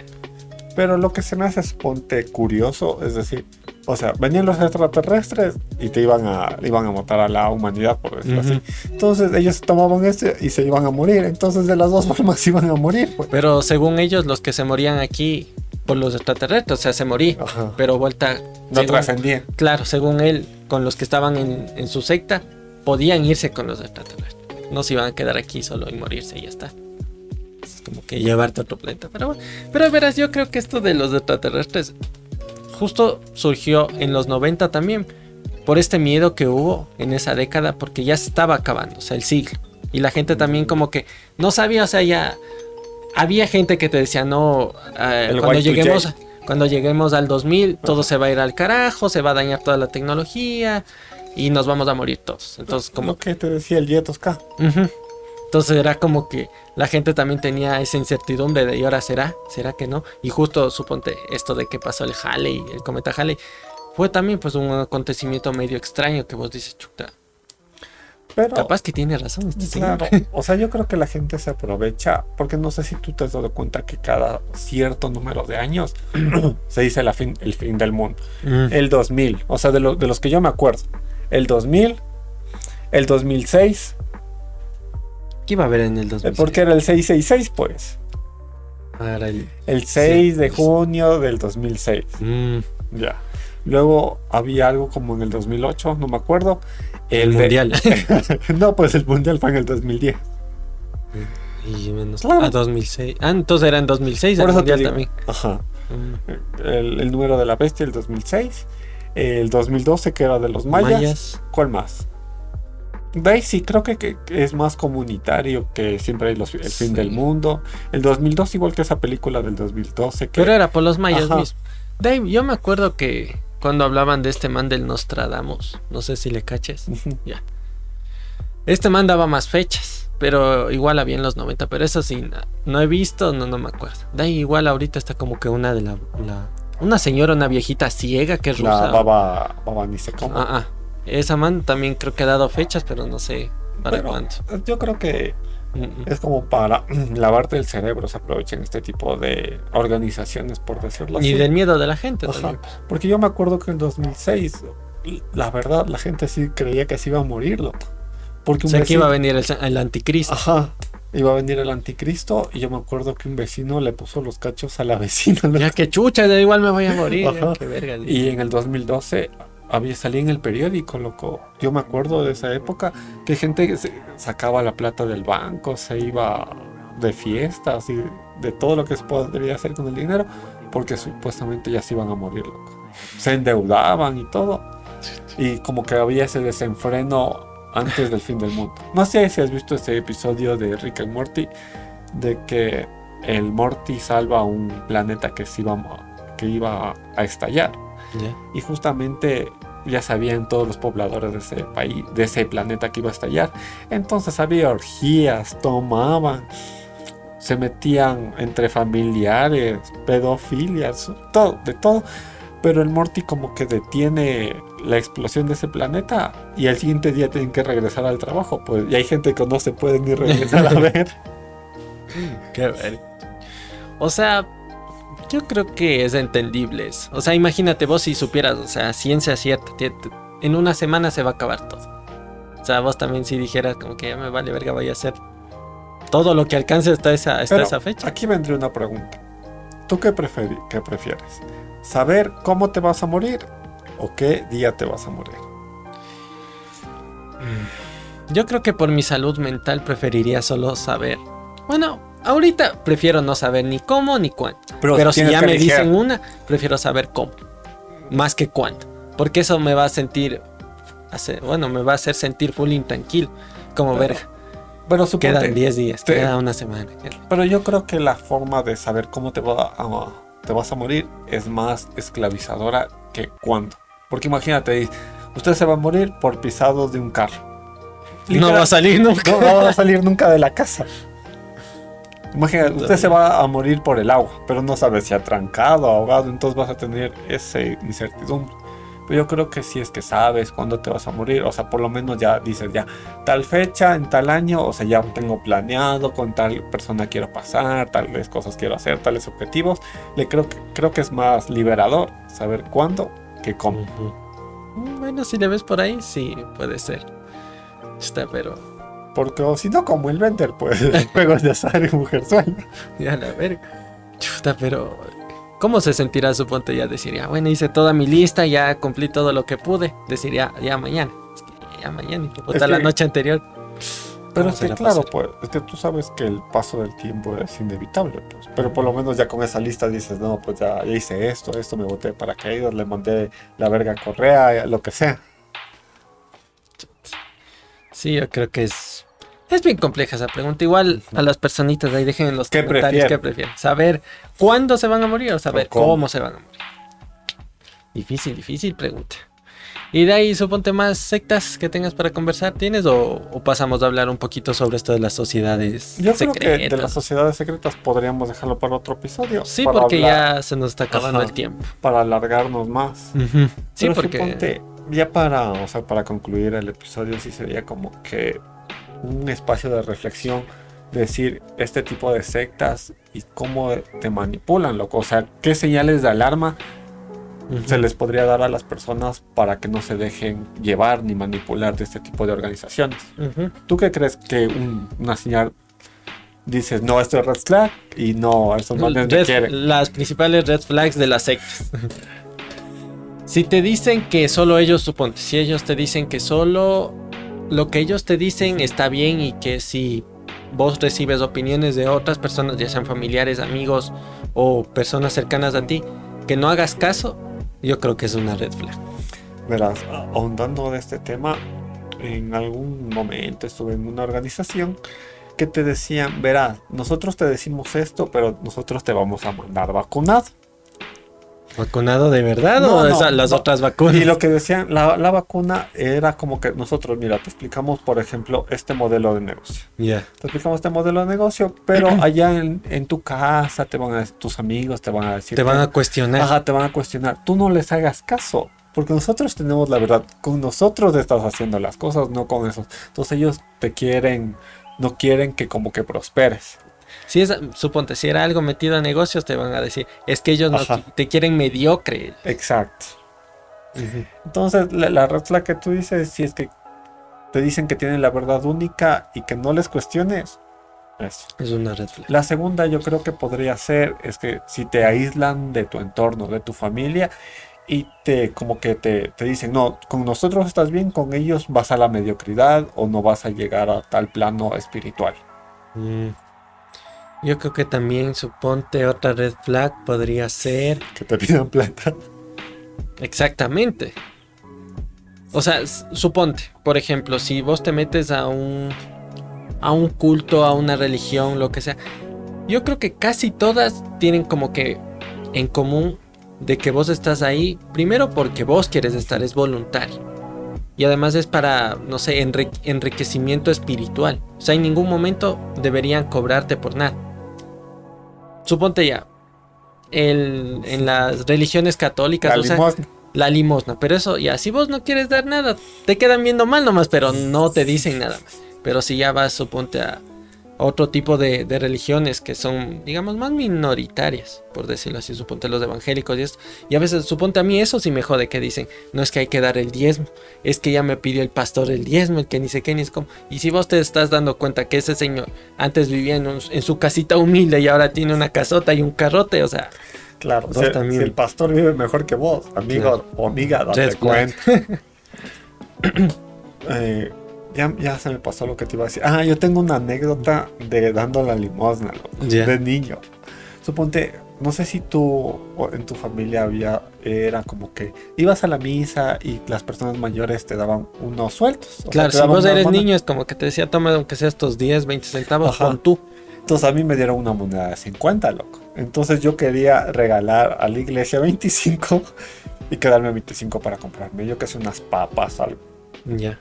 Speaker 2: Pero lo que se me hace es ponte curioso, es decir, o sea, venían los extraterrestres y te iban a, iban a matar a la humanidad, por decirlo así. Entonces ellos tomaban este y se iban a morir. Entonces de las dos *laughs* formas iban a morir. Pues.
Speaker 1: Pero según ellos, los que se morían aquí los extraterrestres, o sea, se morían.
Speaker 2: Ajá.
Speaker 1: Pero vuelta.
Speaker 2: No
Speaker 1: según-
Speaker 2: trascendían.
Speaker 1: Claro, según él, con los que estaban en, en su secta, podían irse con los extraterrestres. No se iban a quedar aquí solo y morirse y ya está. Es como que llevarte a otro planeta. Pero bueno, pero verás, yo creo que esto de los extraterrestres justo surgió en los 90 también. Por este miedo que hubo en esa década, porque ya se estaba acabando, o sea, el siglo. Y la gente también como que no sabía, o sea, ya había gente que te decía, no, eh, cuando
Speaker 2: Y2J.
Speaker 1: lleguemos, cuando lleguemos al 2000, todo se va a ir al carajo, se va a dañar toda la tecnología y nos vamos a morir todos. Entonces, como
Speaker 2: Lo que te decía el Yetos K.
Speaker 1: Ujú. Entonces era como que la gente también tenía esa incertidumbre de ¿y ahora será? ¿Será que no? Y justo suponte esto de que pasó el Halley, el cometa Halley, fue también pues un acontecimiento medio extraño que vos dices, chuta,
Speaker 2: Pero,
Speaker 1: capaz que tiene razón este señor.
Speaker 2: claro, o sea, yo creo que la gente se aprovecha, porque no sé si tú te has dado cuenta que cada cierto número de años *clears throat* se dice la fin, el fin del mundo.
Speaker 1: Mm.
Speaker 2: El 2000, o sea, de, lo- de los que yo me acuerdo. El 2000, el 2006,
Speaker 1: ¿Qué iba a haber en el
Speaker 2: eh,
Speaker 1: 2000?
Speaker 2: porque era el 666, pues.
Speaker 1: Ahora el...
Speaker 2: El 6 de
Speaker 1: pues.
Speaker 2: junio del 2006.
Speaker 1: Mm,
Speaker 2: Ya. Luego había algo como en el 2008, no me acuerdo.
Speaker 1: El
Speaker 2: de-
Speaker 1: mundial. *laughs*
Speaker 2: no, pues el mundial fue en el 2010.
Speaker 1: y menos...
Speaker 2: Claro.
Speaker 1: Ah, 2006. Ah, entonces era en 2006
Speaker 2: Por
Speaker 1: el mundial también.
Speaker 2: Ajá.
Speaker 1: Mm.
Speaker 2: El, el número de la bestia, el 2006. El 2012, que era de los mayas.
Speaker 1: Mayas.
Speaker 2: ¿Cuál más? De ahí sí, creo que, es más comunitario que siempre hay los- el fin del mundo. El 2002, igual que esa película del 2012. Que,
Speaker 1: Pero era por los mayas mismos. Dave, yo me acuerdo que cuando hablaban de este man del Nostradamus, no sé si le caches.
Speaker 2: Ujú.
Speaker 1: Este man daba más fechas, pero igual había en los 90, pero eso sí, no he visto, no, no me acuerdo. Dave, igual ahorita está como que una de la, la- una señora, una viejita ciega que es rusa.
Speaker 2: La baba, baba ni sé cómo.
Speaker 1: Ah, ah. Esa man también creo que ha dado fechas, pero no sé para
Speaker 2: Pero
Speaker 1: cuánto.
Speaker 2: Yo creo que Es como para *clears throat* lavarte el cerebro, se aprovechan este tipo de organizaciones, por decirlo así.
Speaker 1: Y del miedo de la gente
Speaker 2: Ajá. Porque yo me acuerdo que en 2006, la verdad, la gente sí creía que se iba a morir, loco. Porque
Speaker 1: O
Speaker 2: un
Speaker 1: sea, que iba a venir el, el anticristo.
Speaker 2: Ajá. Iba a venir el anticristo y yo me acuerdo que un vecino le puso los cachos a la *laughs* vecina. loco.
Speaker 1: Ya que chucha, ya igual me voy a morir.
Speaker 2: Ajá.
Speaker 1: verga.
Speaker 2: Y en el 2012 había salía en el periódico, loco. Yo me acuerdo de esa época que gente sacaba la plata del banco, se iba de fiestas y de todo lo que se podría hacer con el dinero, porque supuestamente ya se iban a morir, loco. Se endeudaban y todo. Y como que había ese desenfreno antes del fin del mundo. No sé si has visto ese episodio de Rick and Morty, de que el Morty salva un planeta que, se iba, que iba a estallar. Y justamente ya sabían todos los pobladores de ese país, de ese planeta que iba a estallar. Entonces había orgías, tomaban, se metían entre familiares, pedofilias, todo, de todo. Pero el Morty como que detiene la explosión de ese planeta y al siguiente día tienen que regresar al trabajo. Pues, y hay gente que no se puede ni regresar a *laughs* ver.
Speaker 1: Qué verga. O sea, yo creo que es entendible eso. O sea, imagínate vos si supieras, o sea, ciencia cierta, en una semana se va a acabar todo. O sea, vos también si dijeras como que ya me vale verga, voy a hacer todo lo que alcance hasta esa, hasta
Speaker 2: Pero
Speaker 1: esa fecha.
Speaker 2: Aquí vendría una pregunta. ¿Tú qué, qué prefieres? ¿Saber cómo te vas a morir o qué día te vas a morir?
Speaker 1: Yo creo que por mi salud mental preferiría solo saber. Bueno, ahorita prefiero no saber ni cómo ni cuándo. Pero, si
Speaker 2: tienes
Speaker 1: ya me
Speaker 2: elegir.
Speaker 1: dicen una, prefiero saber cómo. Más que cuándo. Porque eso me va a sentir hacer, bueno, me va a hacer sentir full intranquilo, como
Speaker 2: Pero-
Speaker 1: verga.
Speaker 2: Pero suponte,
Speaker 1: Quedan 10 días,
Speaker 2: te-
Speaker 1: queda una semana. queda-
Speaker 2: Pero yo creo que la forma de saber cómo te, va a, te vas a morir es más esclavizadora que cuándo. Porque imagínate, usted se va a morir por pisados de un carro.
Speaker 1: No va a salir nunca.
Speaker 2: No, no va a salir nunca de la casa. Imagínate, usted se va a morir por el agua, pero no sabe si atrancado, ahogado, entonces vas a tener esa incertidumbre. Pero yo creo que si es que sabes cuándo te vas a morir, o sea, por lo menos ya dices, ya, tal fecha, en tal año, o sea, ya tengo planeado, con tal persona quiero pasar, tales cosas quiero hacer, tales objetivos. Le creo que, creo que es más liberador saber cuándo que cómo.
Speaker 1: Bueno, si le ves por ahí, sí, puede ser. Está, pero
Speaker 2: Porque o si no, como el vender, pues, *laughs* juegos de azar y mujer sueño.
Speaker 1: ya la verga. Chuta, pero ¿cómo se sentirá suponte ya decir, ya bueno, hice toda mi lista, ya cumplí todo lo que pude? Decir, ya, ya mañana. Es que ya mañana, de puta,
Speaker 2: Es
Speaker 1: la noche anterior.
Speaker 2: Pero
Speaker 1: ¿Cómo
Speaker 2: es que claro,
Speaker 1: pasar?
Speaker 2: pues, es que tú sabes que el paso del tiempo es inevitable, pues. Pero por lo menos ya con esa lista dices, no, pues ya, ya hice esto, esto, me boté para caídas, le mandé la verga a Correa, lo que sea.
Speaker 1: Sí, yo creo que es. Es bien compleja esa pregunta. Igual a las personitas de ahí dejen en los
Speaker 2: ¿Qué
Speaker 1: comentarios
Speaker 2: prefieren?
Speaker 1: qué prefieren. Saber cuándo se van a morir o saber
Speaker 2: O cómo.
Speaker 1: cómo. se van a morir. Difícil, difícil pregunta. Y de ahí suponte más sectas que tengas para conversar, ¿tienes? O, o pasamos a hablar un poquito sobre esto de las sociedades
Speaker 2: Yo creo que de
Speaker 1: secretas?
Speaker 2: las sociedades secretas podríamos dejarlo para otro episodio.
Speaker 1: Sí, porque
Speaker 2: hablar-
Speaker 1: ya se nos está acabando
Speaker 2: Ajá.
Speaker 1: el tiempo.
Speaker 2: Para alargarnos más.
Speaker 1: Sí,
Speaker 2: Pero
Speaker 1: porque...
Speaker 2: suponte, ya para, o sea, para concluir el episodio, sí sería como que un espacio de reflexión, decir este tipo de sectas y cómo te manipulan, loco. O sea, qué señales de alarma se les podría dar a las personas para que no se dejen llevar ni manipular de este tipo de organizaciones.
Speaker 1: Ujú.
Speaker 2: ¿Tú qué crees que un- una señal dices, no, esto es red flag y no, me
Speaker 1: Red-
Speaker 2: quieren?
Speaker 1: las principales red flags de las sectas. *laughs* si te dicen que solo ellos, suponte, si ellos te dicen que solo lo que ellos te dicen está bien y que si vos recibes opiniones de otras personas, ya sean familiares, amigos o personas cercanas a ti, que no hagas caso, yo creo que es una red flag.
Speaker 2: Verás, ahondando de este tema, en algún momento estuve en una organización que te decían, verás, nosotros te decimos esto, pero nosotros te vamos a mandar vacunado.
Speaker 1: ¿Vacunado de verdad
Speaker 2: No,
Speaker 1: o
Speaker 2: no,
Speaker 1: esas- las
Speaker 2: no.
Speaker 1: otras vacunas?
Speaker 2: Y lo que decían, la, la vacuna era como que nosotros, mira, te explicamos, por ejemplo, este modelo de negocio.
Speaker 1: Ya.
Speaker 2: Te explicamos este modelo de negocio, pero *clears throat* allá en, en tu casa te van a decir, tus amigos te van a decir,
Speaker 1: Te van a cuestionar.
Speaker 2: Ajá, te van a cuestionar. Tú no les hagas caso. Porque nosotros tenemos la verdad. Con nosotros estás haciendo las cosas, no con esos. Entonces ellos te quieren, no quieren que como que prosperes.
Speaker 1: Si es, suponte, si era algo metido a negocios, te van a decir, es que ellos no
Speaker 2: Ajá.
Speaker 1: te quieren mediocre.
Speaker 2: Exacto. Entonces la, la red flag que tú dices, si es que te dicen que tienen la verdad única y que no les cuestiones. Eso.
Speaker 1: Es una red flag.
Speaker 2: La segunda yo creo que podría ser es que si te aíslan de tu entorno, de tu familia y te como que te, te dicen, no, con nosotros estás bien, con ellos vas a la mediocridad o no vas a llegar a tal plano espiritual.
Speaker 1: Mm. Yo creo que también, suponte, otra red flag podría ser
Speaker 2: Que te pidan plata.
Speaker 1: exactamente. O sea, suponte, por ejemplo, si vos te metes a un a un culto, a una religión, lo que sea, yo creo que casi todas tienen como que en común de que vos estás ahí, primero porque vos quieres estar, es voluntario. Y además es para, no sé, enri- enriquecimiento espiritual. O sea, en ningún momento deberían cobrarte por nada. Suponte ya, el- en las religiones católicas,
Speaker 2: La
Speaker 1: o sea,
Speaker 2: limosna.
Speaker 1: la limosna. Pero eso, ya, si vos no quieres dar nada, te quedan viendo mal nomás, pero no te dicen nada más. Pero si ya vas, suponte, a otro tipo de, de religiones que son, digamos, más minoritarias, por decirlo así, suponte los evangélicos y esto. Y a veces, suponte a mí eso sí me jode que dicen, no es que hay que dar el diezmo, es que ya me pidió el pastor el diezmo, el que ni sé qué ni es como. Y si vos te estás dando cuenta que ese señor antes vivía en, un- en su casita humilde y ahora tiene una casota y un carrote, o sea,
Speaker 2: Claro,
Speaker 1: Vos
Speaker 2: si,
Speaker 1: también.
Speaker 2: si el pastor vive mejor que vos, amigo
Speaker 1: Claro.
Speaker 2: o amiga, date cuenta. *coughs* Eh, ya, ya se me pasó lo que te iba a decir. Ah, yo tengo una anécdota de dando la limosna loco, de niño. Suponte, no sé si tú en tu familia había, era como que ibas a la misa y las personas mayores te daban unos sueltos. o
Speaker 1: Claro, si vos eres
Speaker 2: moneda.
Speaker 1: niño, es como que te decía, toma aunque sea estos 10, 20 centavos,
Speaker 2: Ajá.
Speaker 1: con tú.
Speaker 2: Entonces a mí me dieron una moneda de 50, loco. Entonces yo quería regalar a la iglesia 25 *laughs* y quedarme 25 para comprarme, yo que sé, unas papas, algo.
Speaker 1: Ya.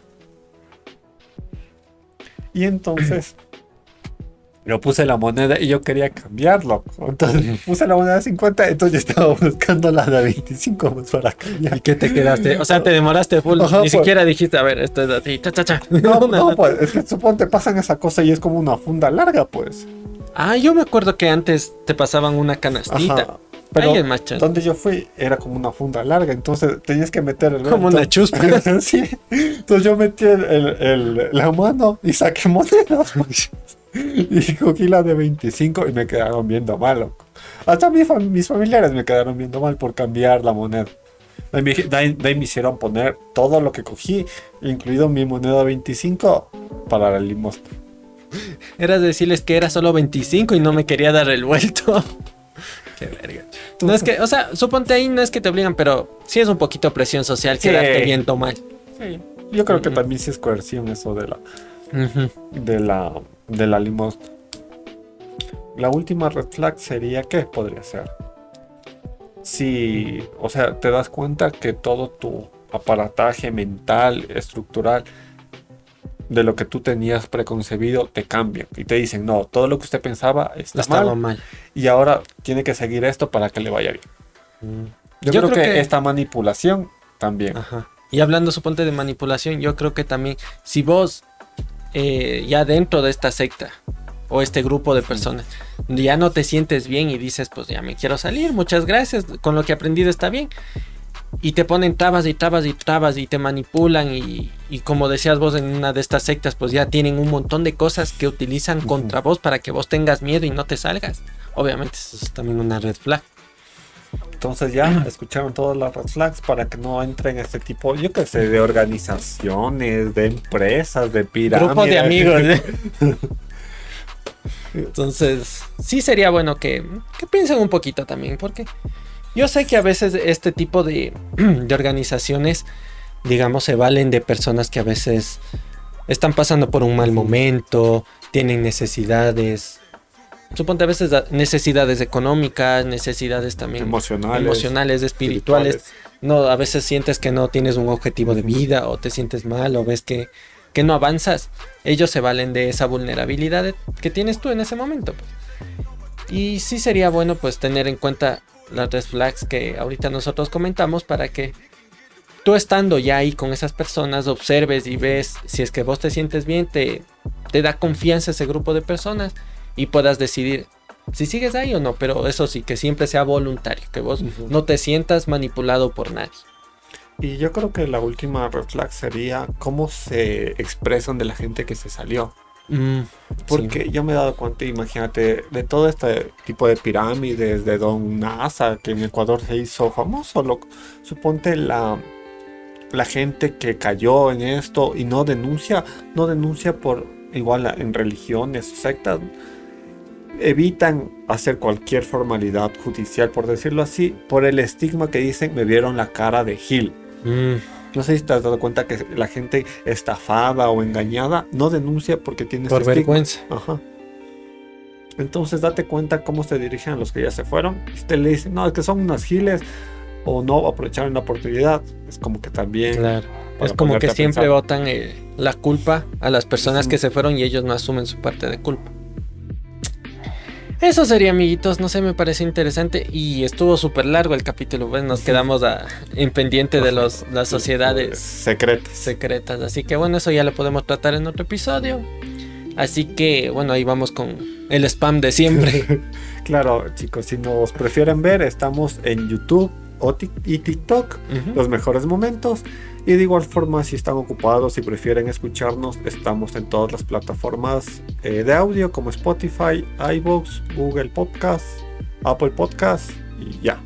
Speaker 2: Y entonces *clears throat* yo puse la moneda y yo quería cambiarlo. Entonces puse la moneda de 50, entonces yo estaba buscando la de 25 más para cambiar.
Speaker 1: ¿Y qué te quedaste? O sea, te demoraste full.
Speaker 2: Ajá,
Speaker 1: Ni
Speaker 2: pues.
Speaker 1: siquiera dijiste, a ver, esto es así, cha, cha, cha. *laughs*
Speaker 2: No, *laughs* no, pues es que suponte pasan esa cosa y es como una funda larga, pues.
Speaker 1: Ah, yo me acuerdo que antes te pasaban una canastita.
Speaker 2: Ajá. Pero donde yo fui era como una funda larga, entonces tenías que meter el
Speaker 1: Como una chuspa. *laughs*
Speaker 2: sí. Entonces yo metí el, el- el- la mano y saqué monedas. *laughs* y cogí la de 25 y me quedaron viendo mal, loco. Hasta fam- mis familiares me quedaron viendo mal por cambiar la moneda. De ahí, me- de ahí- de ahí me hicieron poner todo lo que cogí, incluido mi moneda de 25, para la limosna.
Speaker 1: Era decirles que era solo 25 y no me quería dar el vuelto. *laughs* Qué verga. No es que, o sea, suponte ahí no es que te obligan, pero sí es un poquito presión social
Speaker 2: Sí.
Speaker 1: quedarte viendo mal.
Speaker 2: Sí. Yo creo que también sí es coerción eso de la, de la, de la limosna. La última red flag sería ¿qué podría ser? Si, o sea, te das cuenta que todo tu aparataje mental, estructural, de lo que tú tenías preconcebido, te cambia y te dicen, no, todo lo que usted pensaba está
Speaker 1: Estaba
Speaker 2: mal
Speaker 1: mal.
Speaker 2: y ahora tiene que seguir esto para que le vaya bien.
Speaker 1: Mm.
Speaker 2: Yo, creo, que, esta manipulación también.
Speaker 1: Ajá. Y hablando, suponte, de manipulación, yo creo que también, si vos eh, ya dentro de esta secta o este grupo de personas ya no te sientes bien y dices, pues ya me quiero salir, muchas gracias, con lo que he aprendido está bien. Y te ponen trabas y trabas y trabas y te manipulan y, y como decías vos en una de estas sectas, pues ya tienen un montón de cosas que utilizan contra vos para que vos tengas miedo y no te salgas. Obviamente eso es también una red flag.
Speaker 2: Entonces ya escucharon todas las red flags para que no entren este tipo, yo qué sé, de organizaciones, de empresas, de pirámides.
Speaker 1: Grupo de amigos. ¿eh? *laughs* Entonces, sí sería bueno que, que piensen un poquito también, porque yo sé que a veces este tipo de, *clears throat* de organizaciones, digamos, se valen de personas que a veces están pasando por un mal momento, tienen necesidades, suponte a veces da- necesidades económicas, necesidades también
Speaker 2: emocionales,
Speaker 1: emocionales, espirituales. No, a veces sientes que no tienes un objetivo de vida o te sientes mal o ves que, que no avanzas. Ellos se valen de esa vulnerabilidad que tienes tú en ese momento. pues. Y sí sería bueno pues tener en cuenta las red flags que ahorita nosotros comentamos para que tú estando ya ahí con esas personas observes y ves si es que vos te sientes bien, te, te da confianza ese grupo de personas y puedas decidir si sigues ahí o no, pero eso sí, que siempre sea voluntario, que vos no te sientas manipulado por nadie.
Speaker 2: Y yo creo que la última red flag sería cómo se expresan de la gente que se salió.
Speaker 1: Mm,
Speaker 2: Porque yo me he dado cuenta, imagínate, de todo este tipo de pirámides, de Don NASA, que en Ecuador se hizo famoso, loco. Suponte la, la gente que cayó en esto y no denuncia, no denuncia por igual en religiones sectas. Evitan hacer cualquier formalidad judicial, por decirlo así, por el estigma que dicen me vieron la cara de Gil.
Speaker 1: Mm,
Speaker 2: No sé si te has dado cuenta que la gente estafada o engañada no denuncia porque tiene
Speaker 1: por vergüenza.
Speaker 2: Ajá. Entonces date cuenta cómo se dirigen a los que ya se fueron. Si te le dicen, no, es que son unas giles o no aprovecharon la oportunidad, es como que también.
Speaker 1: Claro. Es como que siempre
Speaker 2: pensar.
Speaker 1: botan eh, la culpa a las personas que se fueron y ellos no asumen su parte de culpa. Eso sería, amiguitos. No sé, me parece interesante. Y estuvo súper largo el capítulo. Pues nos quedamos a- en pendiente de los, las sociedades
Speaker 2: secretas.
Speaker 1: secretas. Así que bueno, eso ya lo podemos tratar en otro episodio. Así que bueno, ahí vamos con el spam de siempre. *laughs*
Speaker 2: Claro, chicos, si nos prefieren ver, estamos en YouTube y TikTok, los mejores momentos. Y de igual forma, si están ocupados y prefieren escucharnos, estamos en todas las plataformas eh, de audio como Spotify, iVoox, Google Podcast, Apple Podcast y ya.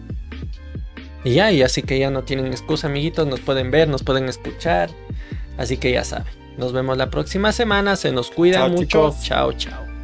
Speaker 1: Y ya, y así que ya no tienen excusa, amiguitos. Nos pueden ver, nos pueden escuchar. Así que ya saben. Nos vemos la próxima semana. Se nos cuida
Speaker 2: Chao,
Speaker 1: mucho.
Speaker 2: chicos.
Speaker 1: Chao, chao.